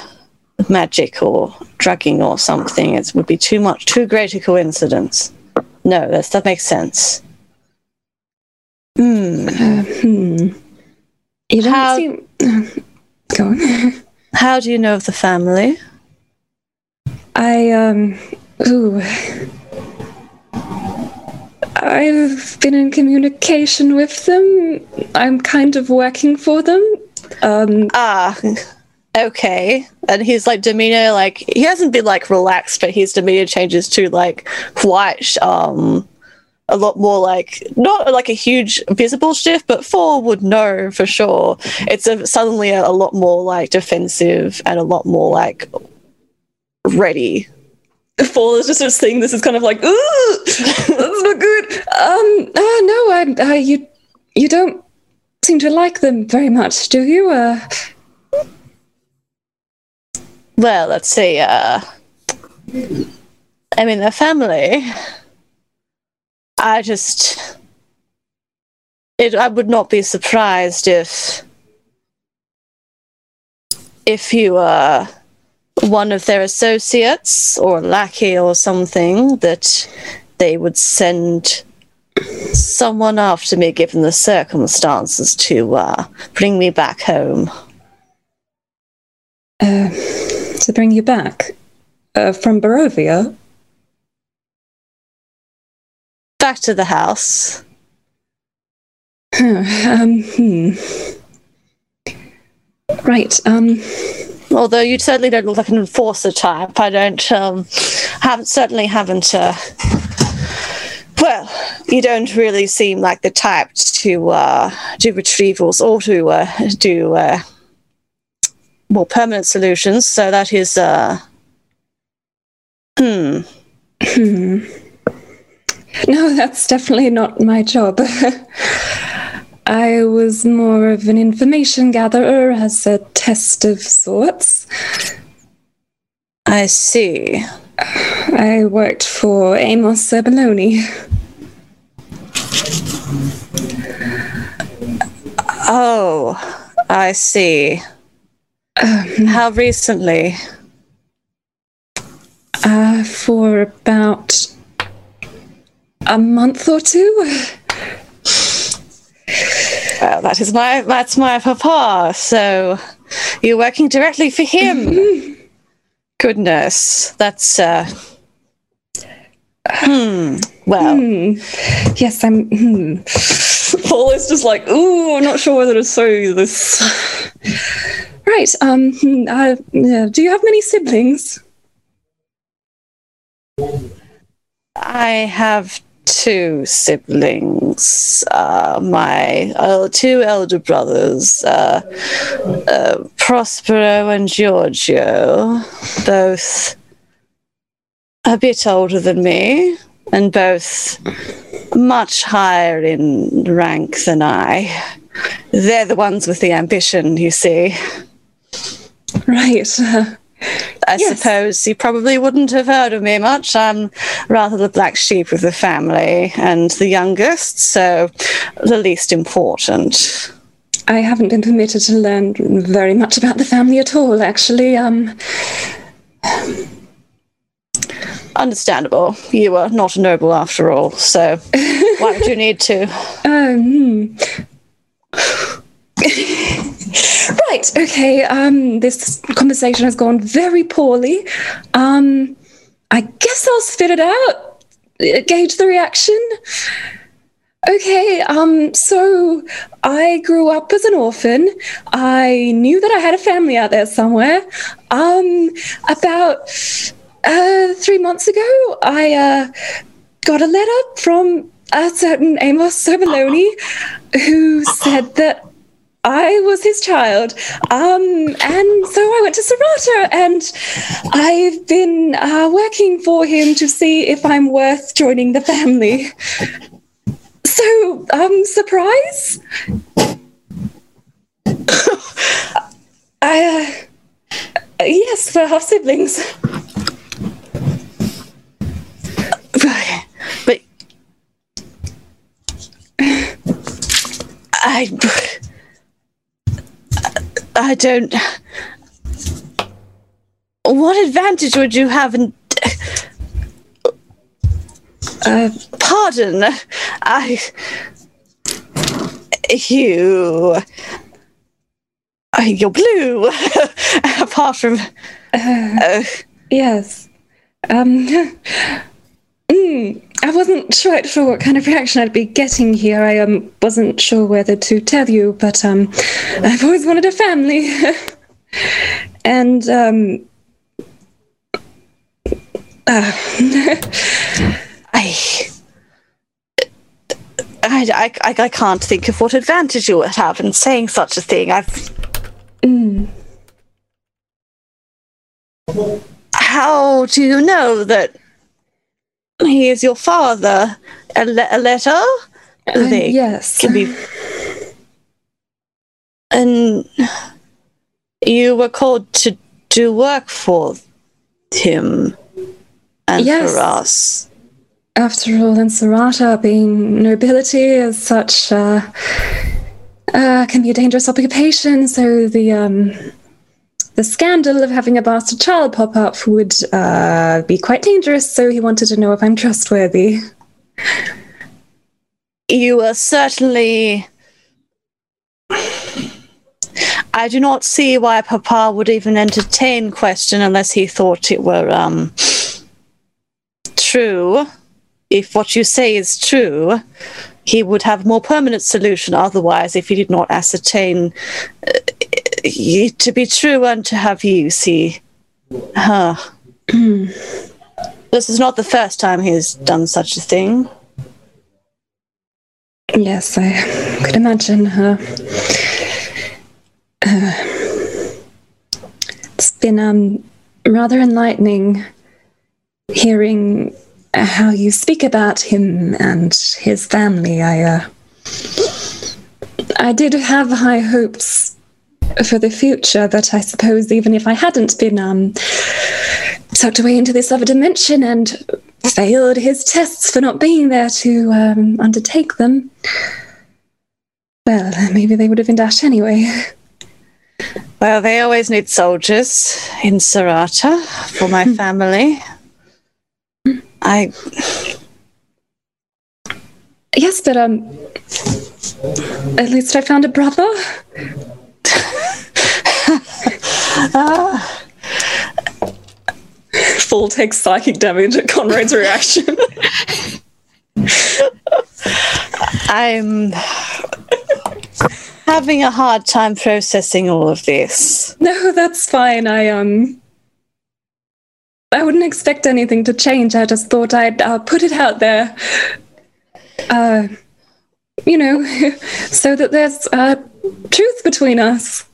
magic or drugging or something. It would be too much, too great a coincidence. No, that's, that makes sense. Hmm. Uh, hmm. You don't How- seem. Go on. How do you know of the family? I, um, ooh. I've been in communication with them. I'm kind of working for them. Um, Ah, okay. And his like demeanor, like he hasn't been like relaxed, but his demeanor changes to like quite um a lot more like not like a huge visible shift, but four would know for sure. It's a, suddenly a, a lot more like defensive and a lot more like ready. Fall is just sort of seeing this is kind of like, ooh, that's not good. Um, uh, no, I, uh, you, you don't seem to like them very much, do you? Uh, Well, let's see. Uh, I mean, their family. I just. It, I would not be surprised if. If you are one of their associates or a lackey or something, that they would send someone after me given the circumstances to uh, bring me back home. uh, to bring you back uh, from Barovia. Back to the house. um, hmm. Right. Um. Although you certainly don't look like an enforcer type, I don't um haven't certainly haven't uh well, you don't really seem like the type to uh do retrievals or to uh do uh more permanent solutions, so that is uh. Hmm. No, that's definitely not my job. I was more of an information gatherer as a test of sorts. I see. I worked for Amos Sebaloni. Oh, I see. How recently? Uh, for about a month or two. Well, that is my that's my papa. So you're working directly for him. Goodness, that's uh. Hmm. Well, Hmm. Yes, I'm. Hmm. Fall is just like, ooh, I'm not sure whether to say this. right. Um. Uh, do you have many siblings? I have two siblings. Uh, my uh, two elder brothers, uh, uh, Prospero and Giorgio, both a bit older than me, and both much higher in rank than I. They're the ones with the ambition, you see. Right. I Yes. suppose you probably wouldn't have heard of me much. I'm rather the black sheep of the family and the youngest, so the least important. I haven't been permitted to learn very much about the family at all, actually. Um. Understandable. You are not a noble after all, so why would you need to? Um. right. Okay. Um. This conversation has gone very poorly. Um. I guess I'll spit it out, uh, gauge the reaction. Okay, um, so I grew up as an orphan. I knew that I had a family out there somewhere. Um, about uh, three months ago, I uh, got a letter from a certain Amos Sebaloni who said that I was his child. Um, and so I went to Serata and I've been uh, working for him to see if I'm worth joining the family. So, um, surprise? I, uh, yes, for half siblings. But I I don't. What advantage would you have in? Uh, pardon, I. You. Uh, You're blue. Apart from. Uh, Yes. Um, I wasn't quite sure what kind of reaction I'd be getting here. I um, wasn't sure whether to tell you, but um, I've always wanted a family. and um, uh, I, I, I, I can't think of what advantage you would have in saying such a thing. I've. mm, How do you know that he is your father? A, le- a letter? uh, They yes. can be. And you were called to do work for him and Yes. for us. After all, in Serata, being nobility is such uh, uh, can be a dangerous occupation. So the um, the scandal of having a bastard child pop up would uh, be quite dangerous. So he wanted to know if I'm trustworthy. You are certainly. I do not see why Papa would even entertain question unless he thought it were um true. If what you say is true, he would have more permanent solution. Otherwise, if he did not ascertain uh, to be true and to have you see Huh. this is not the first time he has done such a thing. Yes, I could imagine. Uh, uh, it's been um, rather enlightening hearing how you speak about him and his family. I, uh, I did have high hopes for the future, but I suppose even if I hadn't been um, sucked away into this other dimension and failed his tests for not being there to um, undertake them, well, maybe they would have been dashed anyway. Well, they always need soldiers in Serata for my family. I Yes, but um, at least I found a brother. Fall takes psychic damage at Conrad's reaction. I'm having a hard time processing all of this. no, that's fine. I um, I wouldn't expect anything to change. I just thought I'd uh, put it out there. Uh, you know, so that there's uh, truth between us.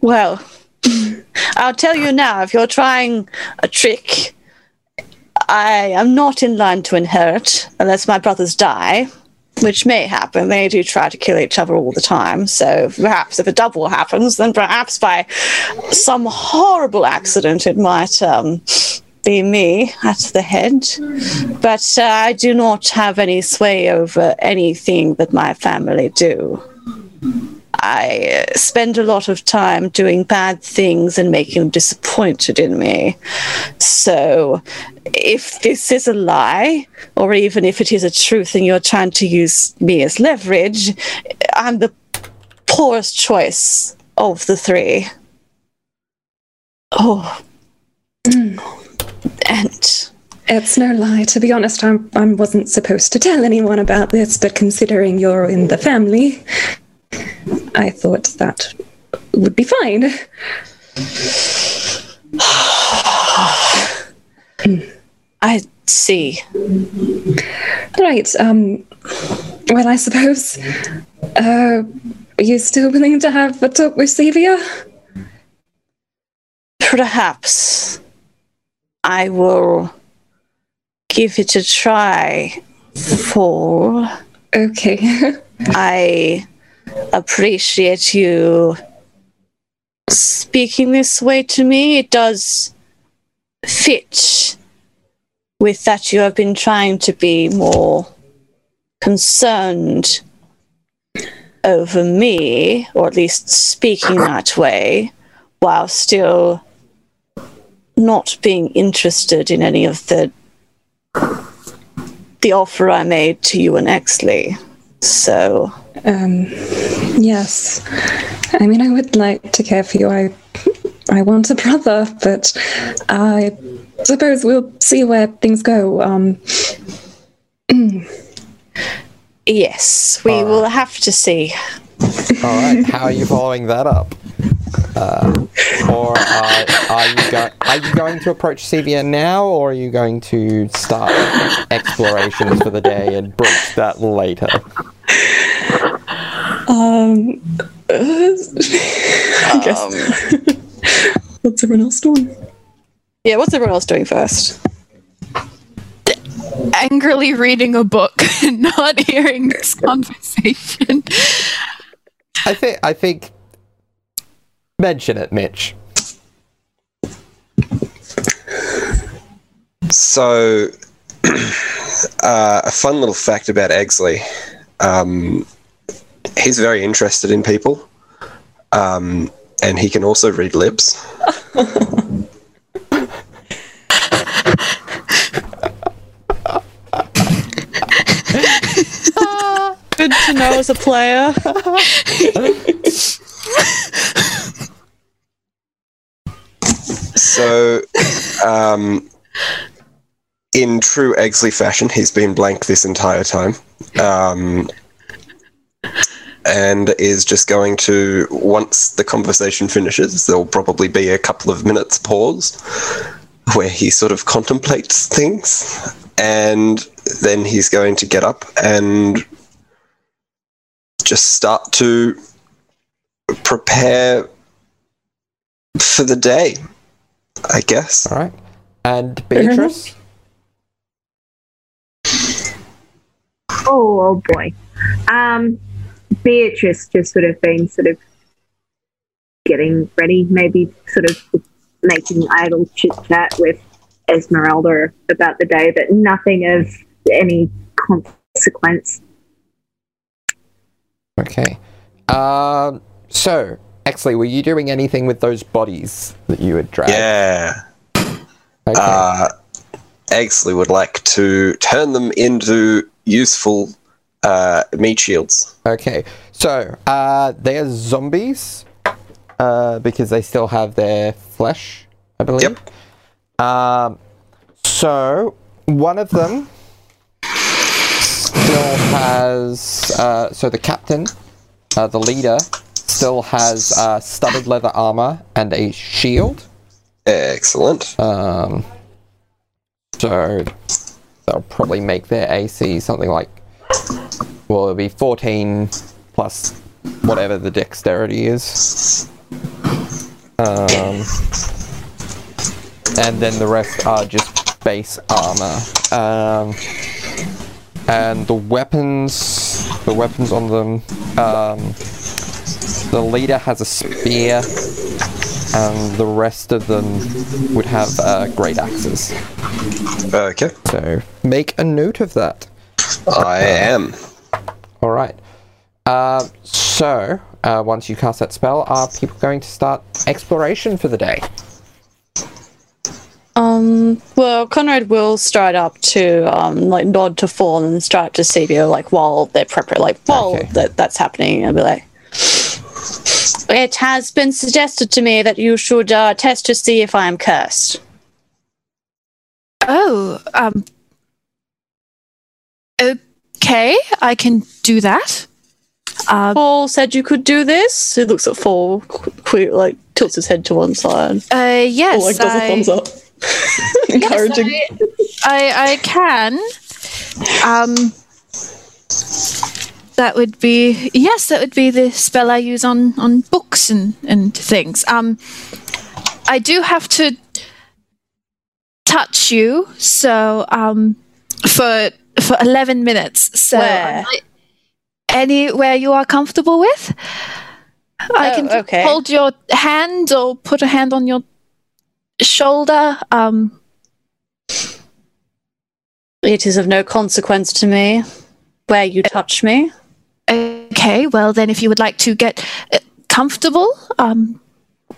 Well, I'll tell you now if you're trying a trick, I am not in line to inherit unless my brothers die, which may happen. They do try to kill each other all the time. So perhaps if a double happens, then perhaps by some horrible accident it might um, be me at the head. But uh, I do not have any sway over anything that my family do. I spend a lot of time doing bad things and making them disappointed in me. So, if this is a lie, or even if it is a truth and you're trying to use me as leverage, I'm the poorest choice of the three. Oh. And It's no lie. To be honest, I'm, I wasn't supposed to tell anyone about this, but considering you're in the family, I thought that would be fine. I see. Right. Um. Well, I suppose. Uh, are you still willing to have a talk with Sevia? Perhaps I will give it a try. For Okay. I appreciate you speaking this way to me. It does fit with that you have been trying to be more concerned over me, or at least speaking that way, while still not being interested in any of the the offer I made to you and Exley. So Um. Yes. I mean, I would like to care for you. I. I want a brother, but I suppose we'll see where things go. Um. yes, we will have to see. All right, how are you following that up? Uh, or are, are you going? Are you going to approach Sevia now, or are you going to start explorations for the day and broach that later? Um. I guess. What's everyone else doing? Yeah, what's everyone else doing first? Angrily reading a book and not hearing this conversation. I think. I think. Mention it, Mitch. So, uh, a fun little fact about Egglesly. Um, he's very interested in people, um, and he can also read lips. Good to know as a player. So, um, in true Egglesly fashion, he's been blank this entire time. Um, and is just going to, once the conversation finishes, there'll probably be a couple of minutes pause where he sort of contemplates things. And then he's going to get up and just start to prepare for the day. I guess. All right, and Beatrice. Oh, oh boy. Um, Beatrice just sort of been sort of getting ready, maybe sort of making idle chit chat with Esmeralda about the day, but nothing of any consequence. Okay. Um. So, Exley, were you doing anything with those bodies that you had dragged? Yeah. Okay. Uh, would like to turn them into useful uh, meat shields. Okay, so uh, they are zombies uh, because they still have their flesh, I believe. Yep. Um, so one of them still has. Uh, so the captain, uh, the leader, still has uh, studded leather armor and a shield. Excellent. Um, so they'll probably make their AC something like, well, it'll be 14 plus whatever the dexterity is. Um, and then the rest are just base armor. Um, and the weapons, the weapons on them, um, the leader has a spear, and the rest of them would have uh, great axes. Okay. So make a note of that. I am. All right. Uh, so uh, once you cast that spell, are people going to start exploration for the day? Um, well, Conrad will stride up to um, like nod to Fall and stride up to Sevia like while they're preparing, like while Okay. that, that's happening, and be like, "It has been suggested to me that you should uh, test to see if I am cursed." Oh, um. Okay, I can do that. Um, Fall said you could do this. He looks at Fall, qu- qu- like tilts his head to one side. uh, yes, Or like does a I- thumbs up. Encouraging. Yes, I, I, I can. Um, that would be yes, that would be the spell I use on on books and and things. Um, I do have to touch you, so um, for for eleven minutes. So Where? I anywhere you are comfortable with. I Oh, can okay. hold your hand or put a hand on your shoulder. Um, It is of no consequence to me where you touch me. Okay, well then, if you would like to get uh, comfortable, um,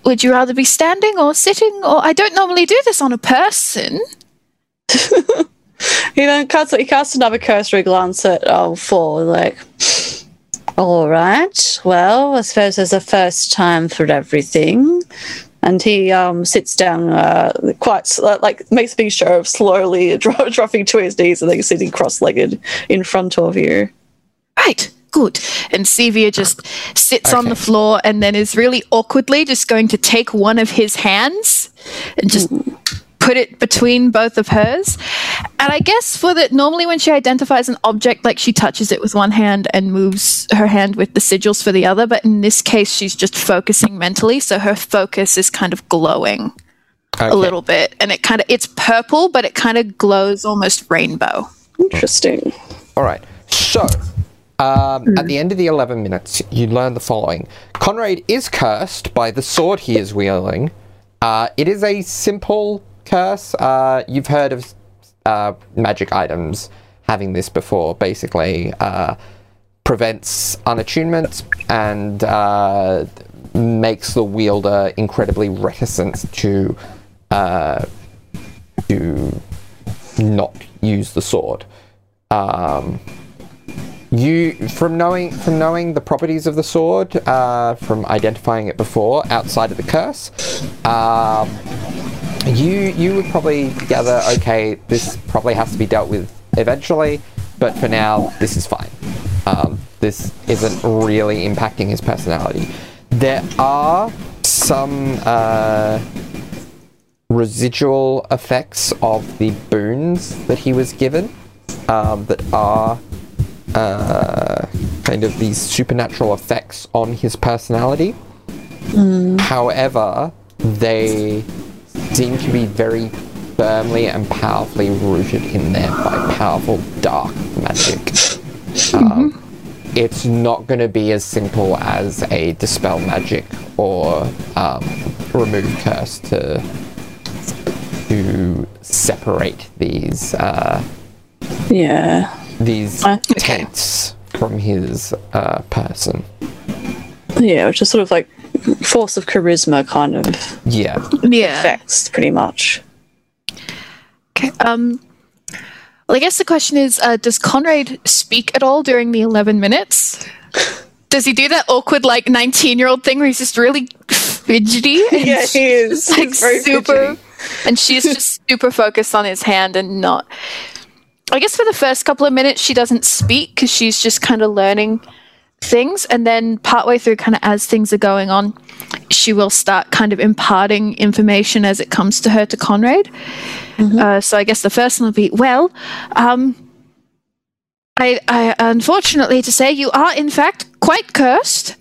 would you rather be standing or sitting? Or I don't normally do this on a person. He then casts he casts another cursory glance at oh four, like all right, well, I suppose there's a first time for everything. And he um, sits down uh, quite s- like makes a big show of slowly dro- dropping to his knees and then sitting cross-legged in front of you. Right, good. And Sevia just sits on the floor and then is really awkwardly just going to take one of his hands and just put it between both of hers. And I guess for that, normally when she identifies an object, like she touches it with one hand and moves her hand with the sigils for the other. But in this case, she's just focusing mentally. So her focus is kind of glowing Okay. a little bit. And it kind of, it's purple, but it kind of glows almost rainbow. Interesting. All right. So, um, at the end of the 11 minutes, you learn the following Conrad is cursed by the sword he is wielding. Uh, it is a simple curse. Uh, you've heard of uh, magic items having this before. Basically, uh, prevents unattunement and uh, makes the wielder incredibly reticent to uh, to not use the sword. Um, you from knowing from knowing the properties of the sword, uh, from identifying it before outside of the curse, um, you you would probably gather okay, this probably has to be dealt with eventually, but for now this is fine. Um, this isn't really impacting his personality. There are some uh, residual effects of the boons that he was given um, that are uh, kind of these supernatural effects on his personality. However, they seem to be very firmly and powerfully rooted in there by powerful dark magic. Um, It's not going to be as simple as a dispel magic or um, remove curse to to separate these uh, Yeah. These Uh, okay. tents from his uh, person. Yeah, which is sort of like force of charisma kind of Yeah. Yeah. effects, pretty much. Okay. Um. Well, I guess the question is: uh, Does Conrad speak at all during the eleven minutes? Does he do that awkward, like nineteen-year-old thing where he's just really fidgety? and Yeah, he is. like He's very super, fidgety. and she's just super focused on his hand and not. I guess for the first couple of minutes she doesn't speak because she's just kind of learning things, and then partway through, kind of as things are going on, she will start kind of imparting information as it comes to her to Conrad. Uh, so I guess the first one will be, well, um, I, I unfortunately to say you are in fact quite cursed.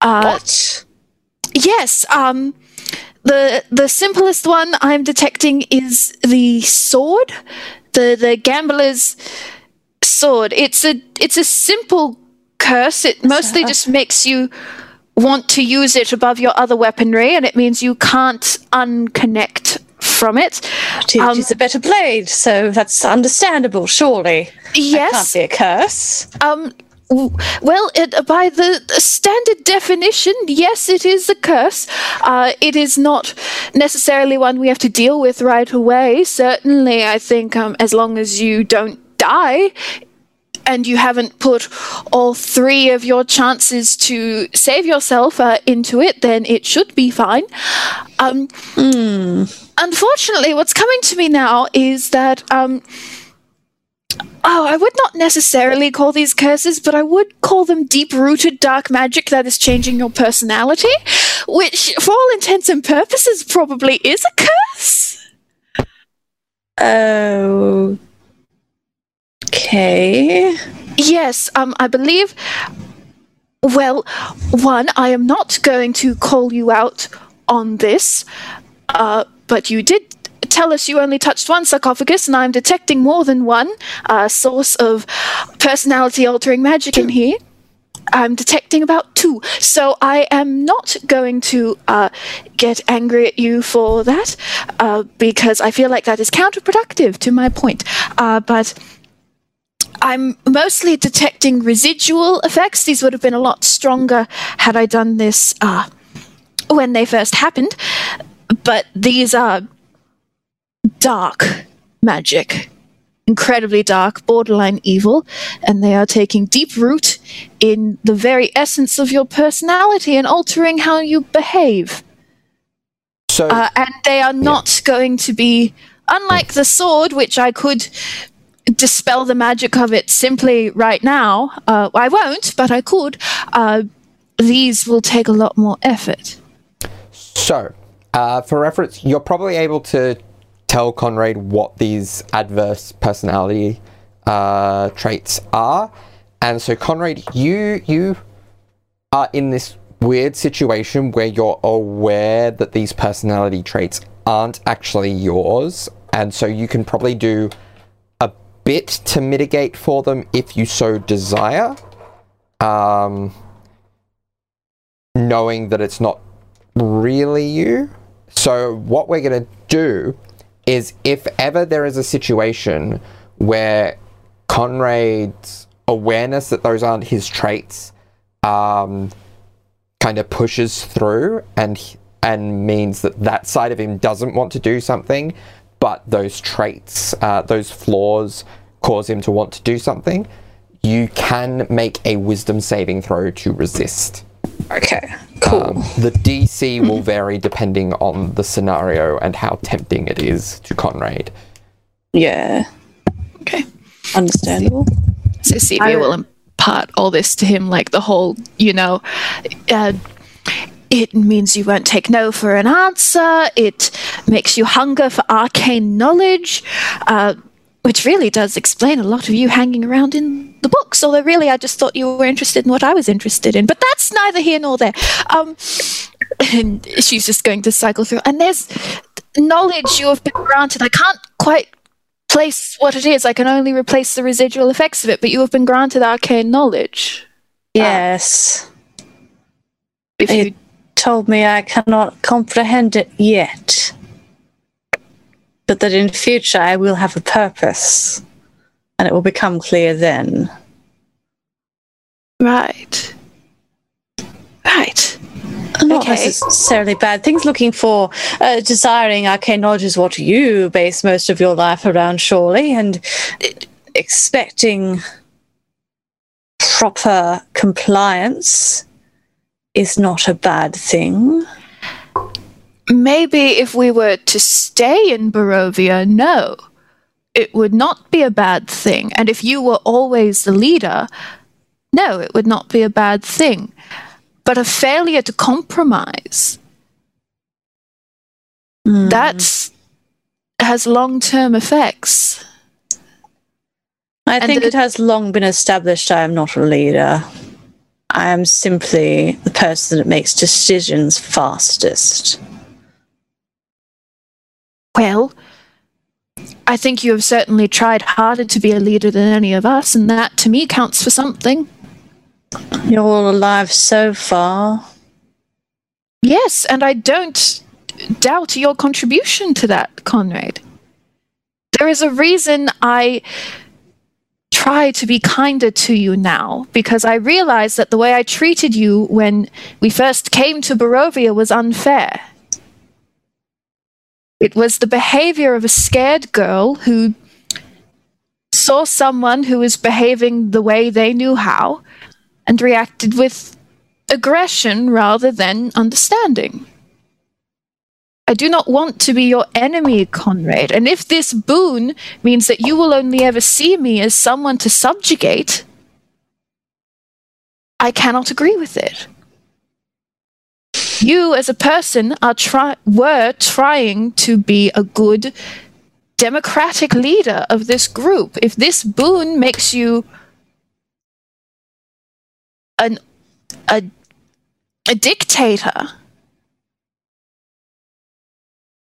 Uh, What? Yes. Um, the the simplest one I'm detecting is the sword, the the gambler's sword. It's a it's a simple curse. It mostly just makes you want to use it above your other weaponry, and it means you can't unconnect from it. It Um, is a better blade, so that's understandable, surely. Yes, Can't Yes. be a curse. Um. Well, it, by the standard definition, yes, it is a curse. Uh, it is not necessarily one we have to deal with right away. Certainly, I think um, as long as you don't die and you haven't put all three of your chances to save yourself uh, into it, then it should be fine. Um, unfortunately, what's coming to me now is that um, oh, I would not necessarily call these curses, but I would call them deep-rooted dark magic that is changing your personality, which, for all intents and purposes, probably is a curse. Oh. Okay. Yes, um, I believe. Well, one, I am not going to call you out on this, uh, but you did tell us you only touched one sarcophagus, and I'm detecting more than one uh, source of personality altering magic in here. I'm detecting about two. So I am not going to uh, get angry at you for that uh, because I feel like that is counterproductive to my point. Uh, but I'm mostly detecting residual effects. These would have been a lot stronger had I done this uh, when they first happened. But these are dark magic, incredibly dark, borderline evil, and they are taking deep root in the very essence of your personality and altering how you behave. So, Uh, and they are not going to be, unlike the sword, which I could dispel the magic of it simply right now. Uh, I won't, but I could. Uh, these will take a lot more effort. so uh, for reference, you're probably able to tell Conrad what these adverse personality uh, traits are, and so Conrad, you you are in this weird situation where you're aware that these personality traits aren't actually yours, and so you can probably do a bit to mitigate for them if you so desire. Um, knowing that it's not really you. So, what we're going to do is if ever there is a situation where Conrad's awareness that those aren't his traits um, kind of pushes through and and means that that side of him doesn't want to do something, but those traits, uh, those flaws, cause him to want to do something. You can make a wisdom saving throw to resist. Okay, cool. Um, the DC will vary depending on the scenario and how tempting it is to Conrad. Yeah. Okay. Understandable. So Sevia I- will impart all this to him, like the whole, you know, uh, it means you won't take no for an answer. It makes you hunger for arcane knowledge, uh, which really does explain a lot of you hanging around in the books. Although, really, I just thought you were interested in what I was interested in. But that's neither here nor there. Um, and she's just going to cycle through. And there's knowledge you have been granted. I can't quite place what it is. I can only replace the residual effects of it, but you have been granted arcane knowledge. Yes. If It you told me I cannot comprehend it yet. But that in future I will have a purpose. And it will become clear then. right, right, Not Okay. necessarily bad things. Looking for, uh, desiring arcane knowledge is what you base most of your life around, surely, and expecting proper compliance is not a bad thing. Maybe if we were to stay in Barovia, no, it would not be a bad thing. And if you were always the leader, no, it would not be a bad thing. But a failure to compromise, Mm. that's has long-term effects. I And think it has long been established I am not a leader. I am simply the person that makes decisions fastest. Well, I think you have certainly tried harder to be a leader than any of us, and that to me counts for something. You're all alive so far. Yes, and I don't doubt your contribution to that, Conrad. There is a reason I try to be kinder to you now, because I realize that the way I treated you when we first came to Barovia was unfair. It was the behavior of a scared girl who saw someone who was behaving the way they knew how and reacted with aggression rather than understanding. I do not want to be your enemy, Conrad. And if this boon means that you will only ever see me as someone to subjugate, I cannot agree with it. You, as a person, are try- were trying to be a good democratic leader of this group. If this boon makes you an a a dictator,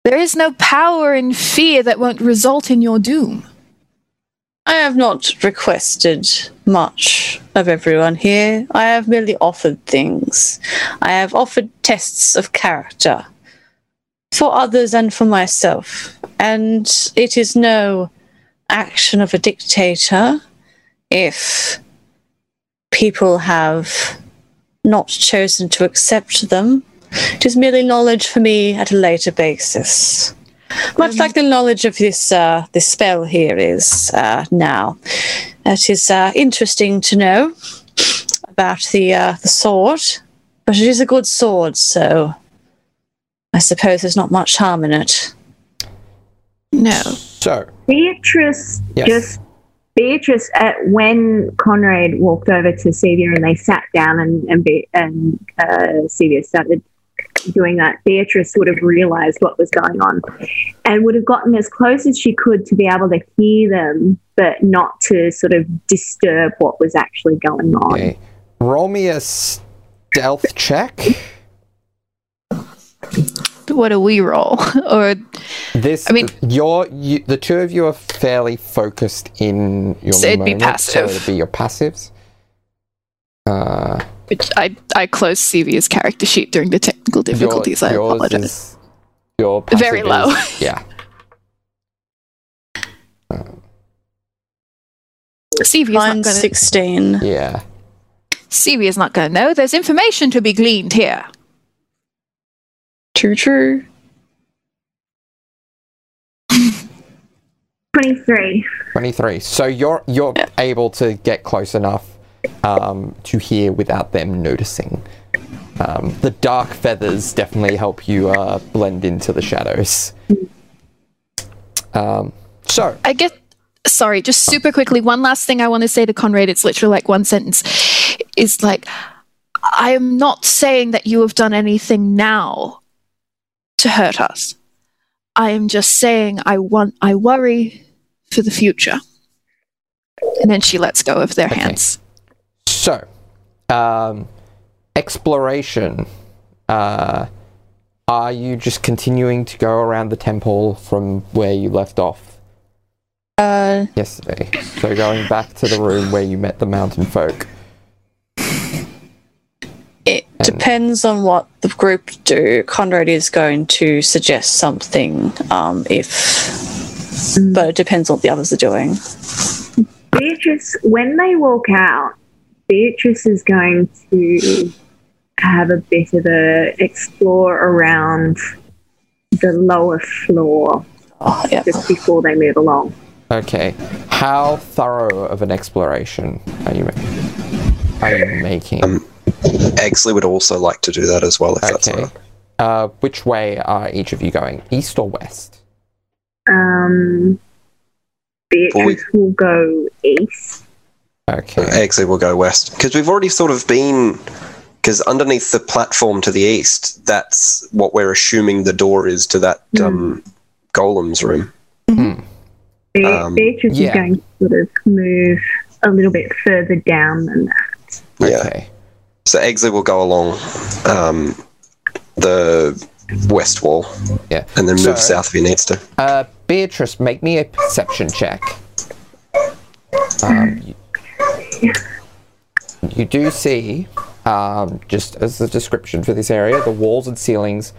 there is no power in fear that won't result in your doom. I have not requested much of everyone here. I have merely offered things. I have offered tests of character for others and for myself. And it is no action of a dictator if people have not chosen to accept them. It is merely knowledge for me at a later basis. Much like the knowledge of this uh, this spell here is uh, now. It is uh, interesting to know about the uh, the sword, but it is a good sword, so I suppose there's not much harm in it. No. So, Beatrice Yes. just Beatrice at when Conrad walked over to Sevia and they sat down and and, Be- and uh, Sevia started doing that. Beatrice would have realised what was going on and would have gotten as close as she could to be able to hear them, but not to sort of disturb what was actually going on. okay. roll me a stealth check. What do we roll? or This, I mean- you're, you, the two of you are fairly focused in your So it'd be moment, so it'd be your passives. Uh, which I I closed Sevia's character sheet during the technical your- difficulties. I apologize. is your passive Very low. is- yeah. Sevia's not Line gonna 16. Yeah. Sevia's not gonna know. There's information to be gleaned here. True, true. 23. 23. So you're you're able to get close enough um, to hear without them noticing. Um, the dark feathers definitely help you uh, blend into the shadows. Um, so I get sorry, just super quickly, one last thing I want to say to Conrad, it's literally like one sentence. Is like I am not saying that you have done anything now to hurt us. I am just saying I want I worry for the future. And then she lets go of their Okay. hands. So um, exploration. Uh, are you just continuing to go around the temple from where you left off Uh, yesterday? So going back to the room where you met the mountain folk. it depends on what the group do. Conrad is going to suggest something um, if, but it depends on what the others are doing. Beatrice, when they walk out, Beatrice is going to have a bit of a explore around the lower floor Oh, yeah. just before they move along. Okay. How thorough of an exploration are you making? Are you making? Um, Exley would also like to do that as well, if that's all okay. right. Uh, which way are each of you going? East or west? Um, Beatrice will go east. Okay. Exley will go west because we've already sort of been. Because underneath the platform to the east, that's what we're assuming the door is to that um, golem's room. Be- Um, Beatrice yeah. is going to sort of move a little bit further down than that. Yeah. Okay. So Exley will go along um, the west wall Yeah. and then move So- south if he needs to. Uh, Beatrice, make me a perception check. Um, you, do see, um, just as a description for this area, the walls and ceilings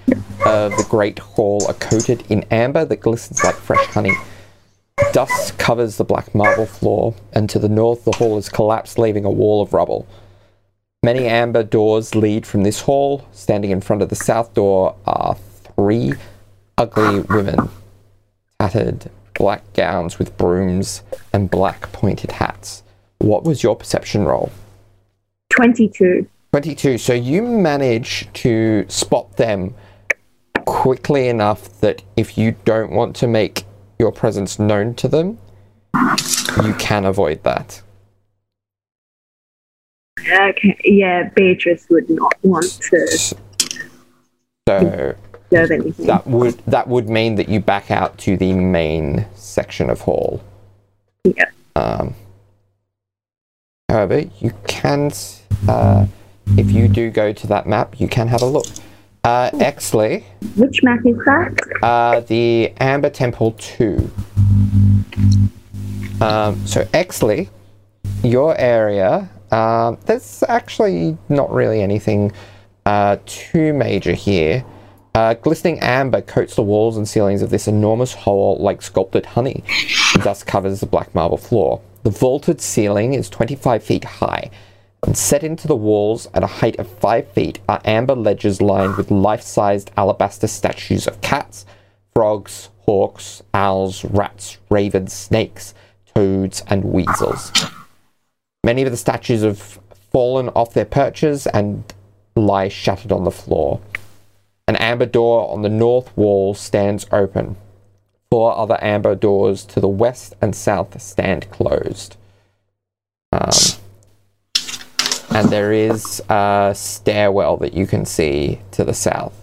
of the great hall are coated in amber that glistens like fresh honey. Dust covers the black marble floor, and to the north, the hall is collapsed, leaving a wall of rubble. Many amber doors lead from this hall. Standing in front of the south door are three ugly women tattered black gowns with brooms and black pointed hats. What was your perception roll? 22. 22. So you manage to spot them quickly enough that if you don't want to make your presence known to them, you can avoid that. Okay, yeah, Beatrice would not want to So that would that would mean that you back out to the main section of hall. Yeah. Um, however, you can, uh, if you do go to that map, you can have a look. Uh, Exley, Which map is that? uh, the Amber Temple 2. Um, so, Exley, your area, um, there's actually not really anything uh, too major here. Uh, glistening amber coats the walls and ceilings of this enormous hole like sculpted honey, thus covers the black marble floor. The vaulted ceiling is 25 feet high, and set into the walls at a height of 5 feet are amber ledges lined with life sized alabaster statues of cats, frogs, hawks, owls, rats, ravens, snakes, toads, and weasels. Many of the statues have fallen off their perches and lie shattered on the floor. An amber door on the north wall stands open. Four other amber doors to the west and south stand closed. Um, and there is a stairwell that you can see to the south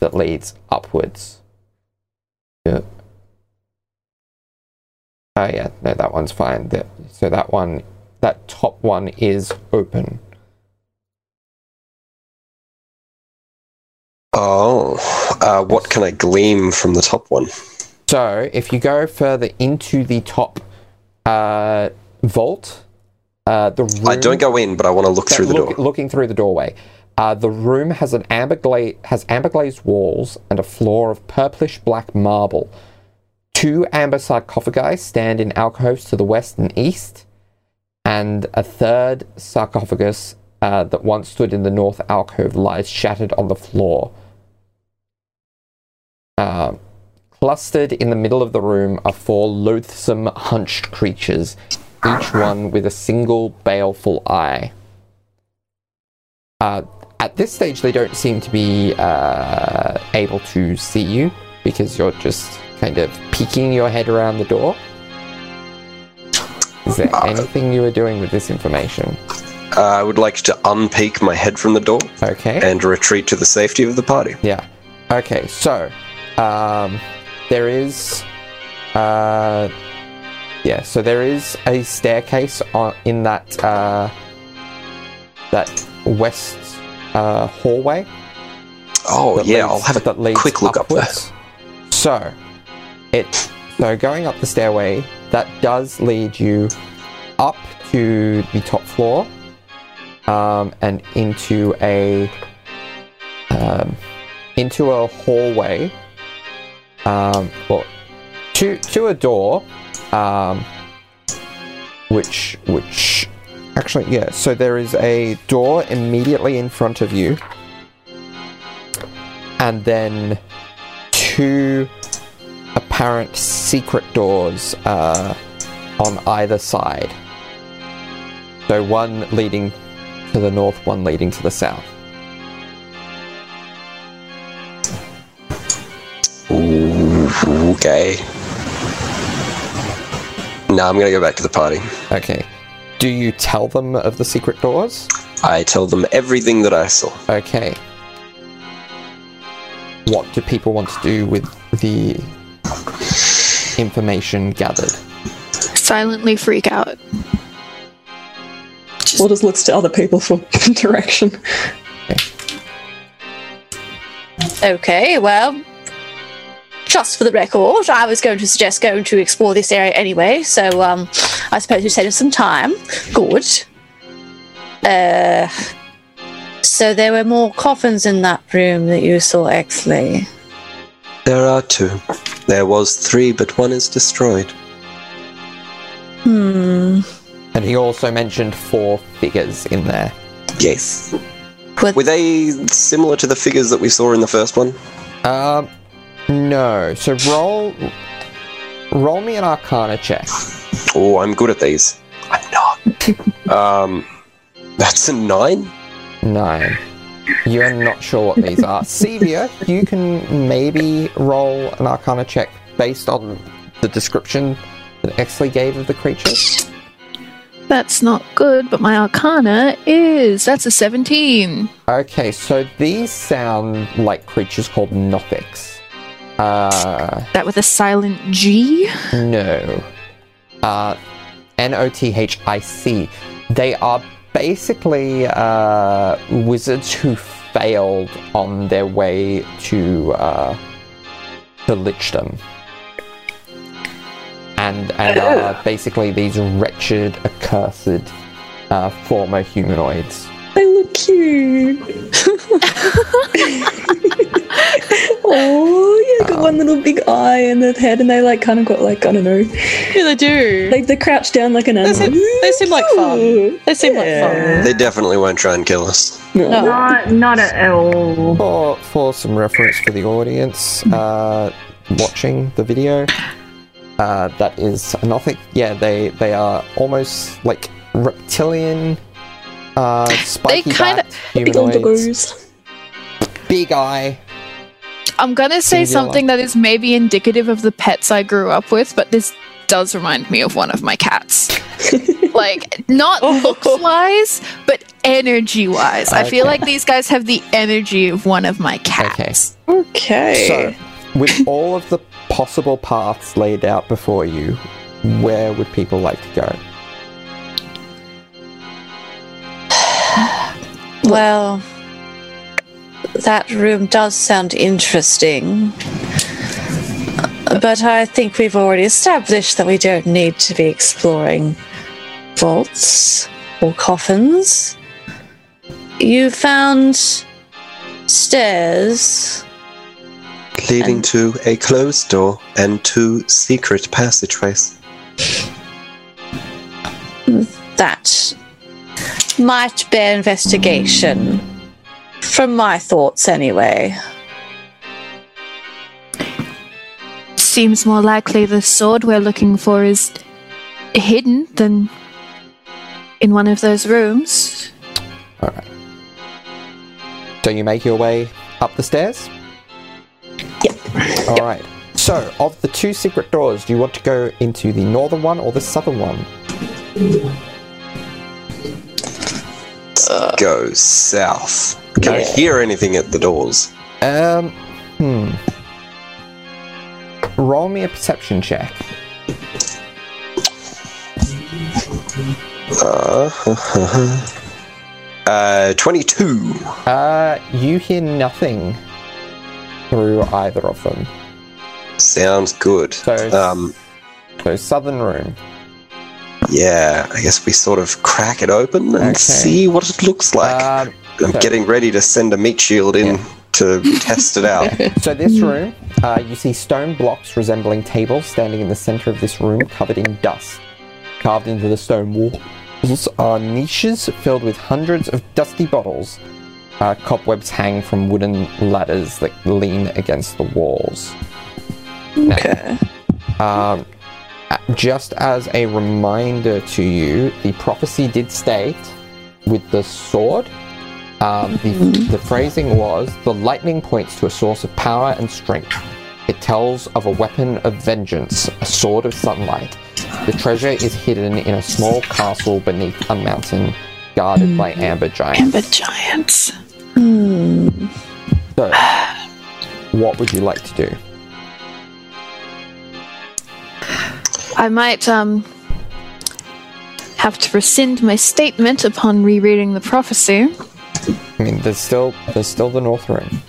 that leads upwards. Yeah. Oh yeah, no, that one's fine. So that one, that top one is open. Oh, uh, what can I glean from the top one? So if you go further into the top uh, vault, uh, the room, I don't go in, but I want to look through the look- door. Looking through the doorway, uh, the room has an amber gla- has amber glazed walls and a floor of purplish black marble. Two amber sarcophagi stand in alcoves to the west and east, and a third sarcophagus uh, that once stood in the north alcove lies shattered on the floor. Uh, clustered in the middle of the room are four loathsome, hunched creatures, each one with a single baleful eye. Uh, at this stage, they don't seem to be uh, able to see you because you're just kind of peeking your head around the door. Is there anything you are doing with this information? Uh, I would like to unpeek my head from the door Okay. and retreat to the safety of the party. Yeah. Okay, so um, there is, uh, yeah, so there is a staircase on in that uh, that west uh, hallway. Oh yeah, leads- I'll have a quick look up there. upwards. So, it so going up the stairway that does lead you up to the top floor, um, and into a um, into a hallway, um, well, to to a door, um, which which actually yeah. So there is a door immediately in front of you, and then two apparent secret doors uh, on either side. So one leading to the north, one leading to the south. Okay. No, I'm gonna go back to the party. Okay. Do you tell them of the secret doors? I tell them everything that I saw. Okay. What do people want to do with the information gathered? Silently freak out. We'll just looks to other people for direction. Okay, well, just for the record, I was going to suggest going to explore this area anyway, so um, I suppose you saved us some time. Good. Uh, so there were more coffins in that room that you saw, Exley. There are two. There was three, but one is destroyed. Hmm. And he also mentioned four figures in there. Yes. Were- Were they similar to the figures that we saw in the first one? Um, no. So roll, roll me an Arcana check. Oh, I'm good at these. I'm not. um, that's a nine. Nine. You're not sure what these are. Sevia, you can maybe roll an arcana check based on the description that Exley gave of the creatures. That's not good, but my arcana is. That's a 17. Okay, so these sound like creatures called Nothics. Uh, That with a silent G? no. Uh, N O T H I C. They are basically uh, wizards who failed on their way to uh, to Lichdom. And, and are basically these wretched, accursed uh, former humanoids. They look cute. oh, yeah, got one little big eye in the head, and they like kind of got like I don't know, Yeah, they do. like they crouch down like an They animal. seem, they seem like fun. They seem like fun. They definitely won't try and kill us. No. Not, not at all. For, for some reference for the audience uh, watching the video, uh, that is a Nothic. Yeah, they they are almost like reptilian, uh, spiky kinda- backed Big humanoids. doggos. Big eye. I'm gonna say something that is maybe indicative of the pets I grew up with, but this does remind me of one of my cats. like, not oh. looks wise, but energy wise. I feel like these guys have the energy of one of my cats. Okay. So, with all of the possible paths laid out before you, where would people like to go? Well, that room does sound interesting. But I think we've already established that we don't need to be exploring vaults or coffins. You found stairs. Leading to a closed door and two secret passageways. That might bear investigation. From my thoughts, anyway. Seems more likely the sword we're looking for is hidden than in one of those rooms. Alright. So you make your way up the stairs? Yep. Alright. So, of the two secret doors, do you want to go into the northern one or the southern one? Go south. Can I hear anything at the doors? Um, hmm. Roll me a perception check. Uh, uh, 22. Uh, you hear nothing through either of them. Sounds good. So- Um, So, southern room. yeah, I guess we sort of crack it open and Okay. see what it looks like. Um, I'm getting ready to send a meat shield in to test it out. So this room, uh, you see stone blocks resembling tables standing in the center of this room, covered in dust. Carved into the stone walls are niches filled with hundreds of dusty bottles. Uh, cobwebs hang from wooden ladders that lean against the walls. Now, Okay. um, uh, just as a reminder to you, the prophecy did state with the sword. Um, the, the phrasing was the lightning points to a source of power and strength. It tells of a weapon of vengeance, a sword of sunlight. The treasure is hidden in a small castle beneath a mountain, guarded by amber giants. Amber giants. So, what would you like to do? I might um have to rescind my statement upon rereading the prophecy. I mean, there's still there's still the north room.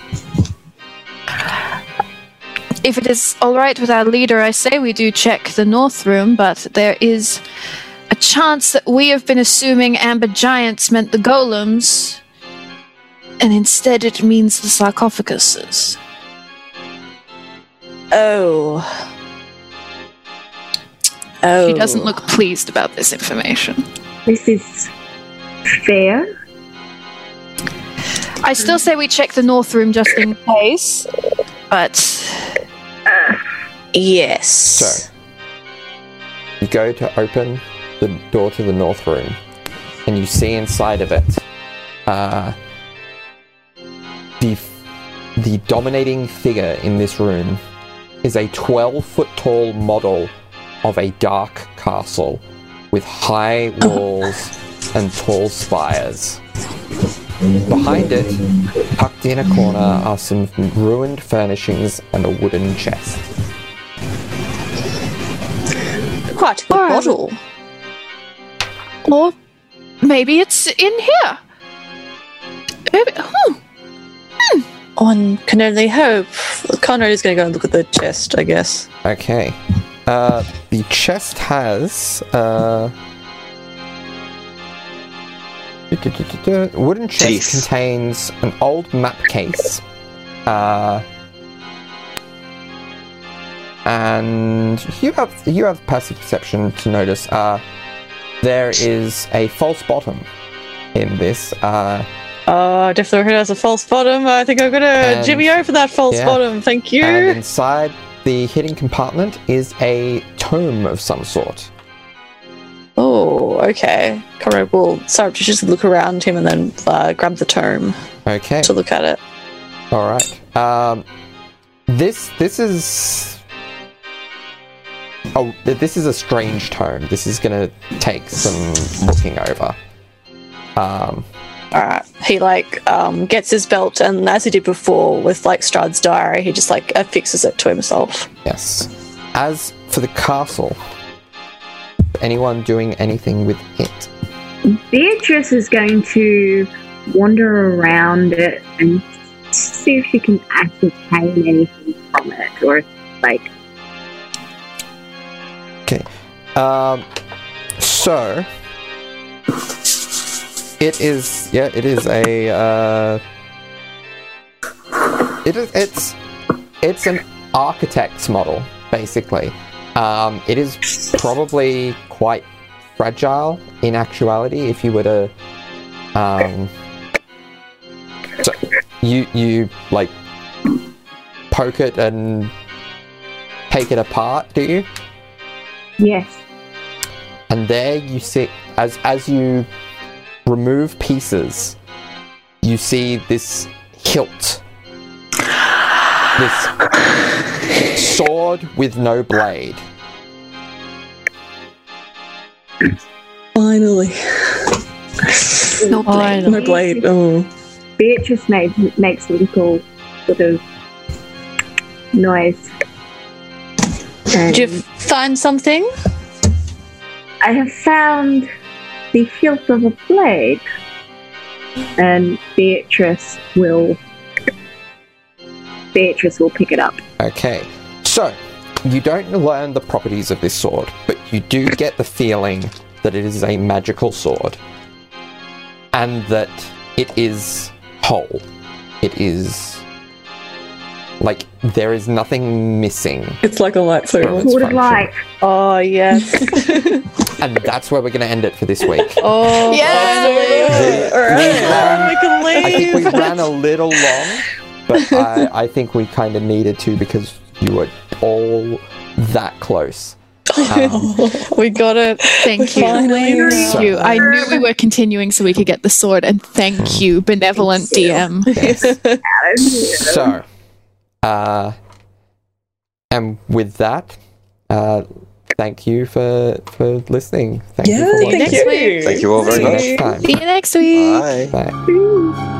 If it is all right with our leader, I say we do check the north room, but there is a chance that we have been assuming amber giants meant the golems, and instead it means the sarcophaguses. Oh. Oh. She doesn't look pleased about this information. This is fair. I still say we check the north room just in case, but Yes. So, you go to open the door to the north room, and you see inside of it uh, the the dominating figure in this room is a 12 foot tall model of a dark castle with high walls and tall spires. Behind it, tucked in a corner, are some ruined furnishings and a wooden chest. Quite a good Alright. model. Or maybe it's in here. Maybe, hmm. One can only hope. Conrad is going to go and look at the chest, I guess. Okay. Uh, the chest has uh, wooden chest Teeth. contains an old map case, uh, and you have you have passive perception to notice. Uh, there is a false bottom in this. Uh, Oh, definitely has a false bottom. I think I'm going to And- jimmy over that false yeah. bottom. Thank you. and inside the hidden compartment is a tome of some sort. Oh, okay. Conrad will start to just look around him and then uh, grab the tome Okay. to look at it. All right. Um, this this is oh this is a strange tome. This is gonna take some looking over. Um, Alright. He like um, gets his belt and as he did before with like Strahd's diary, he just like affixes it to himself. yes. As for the castle, anyone doing anything with it? Beatrice is going to wander around it and see if she can ascertain anything from it, or like Um, so it is. Yeah, it is a. Uh, it is. It's. It's an architect's model, basically. Um, it is probably quite fragile in actuality. If you were to, um, so you you like poke it and take it apart, do you? yes, and there you see as as you remove pieces you see this hilt this sword with no blade Finally. No blade. No blade. Oh. Beatrice makes makes a little sort of noise. And Did you um, find something? I have found the hilt of a blade, and Beatrice will. Beatrice will pick it up. okay so you don't learn the properties of this sword but you do get the feeling that it is a magical sword and that it is whole it is like there is nothing missing It's like a lightsaber. It's Sword of light. Oh yes. and that's where we're going to end it for this week. oh Yay! finally. Alright. ran- we can leave. I think we ran a little long, but I, I think we kind of needed to because you were all that close. Um, we got it. Thank you. Finally. Thank you. I knew we were continuing so we could get the sword, and thank you, benevolent DM. yes. So, uh, and with that, uh, thank you for for listening. Thank you Yeah, for watching. thank you. Thank you all very See you much. next time. See you next week. Bye. Bye. Ooh.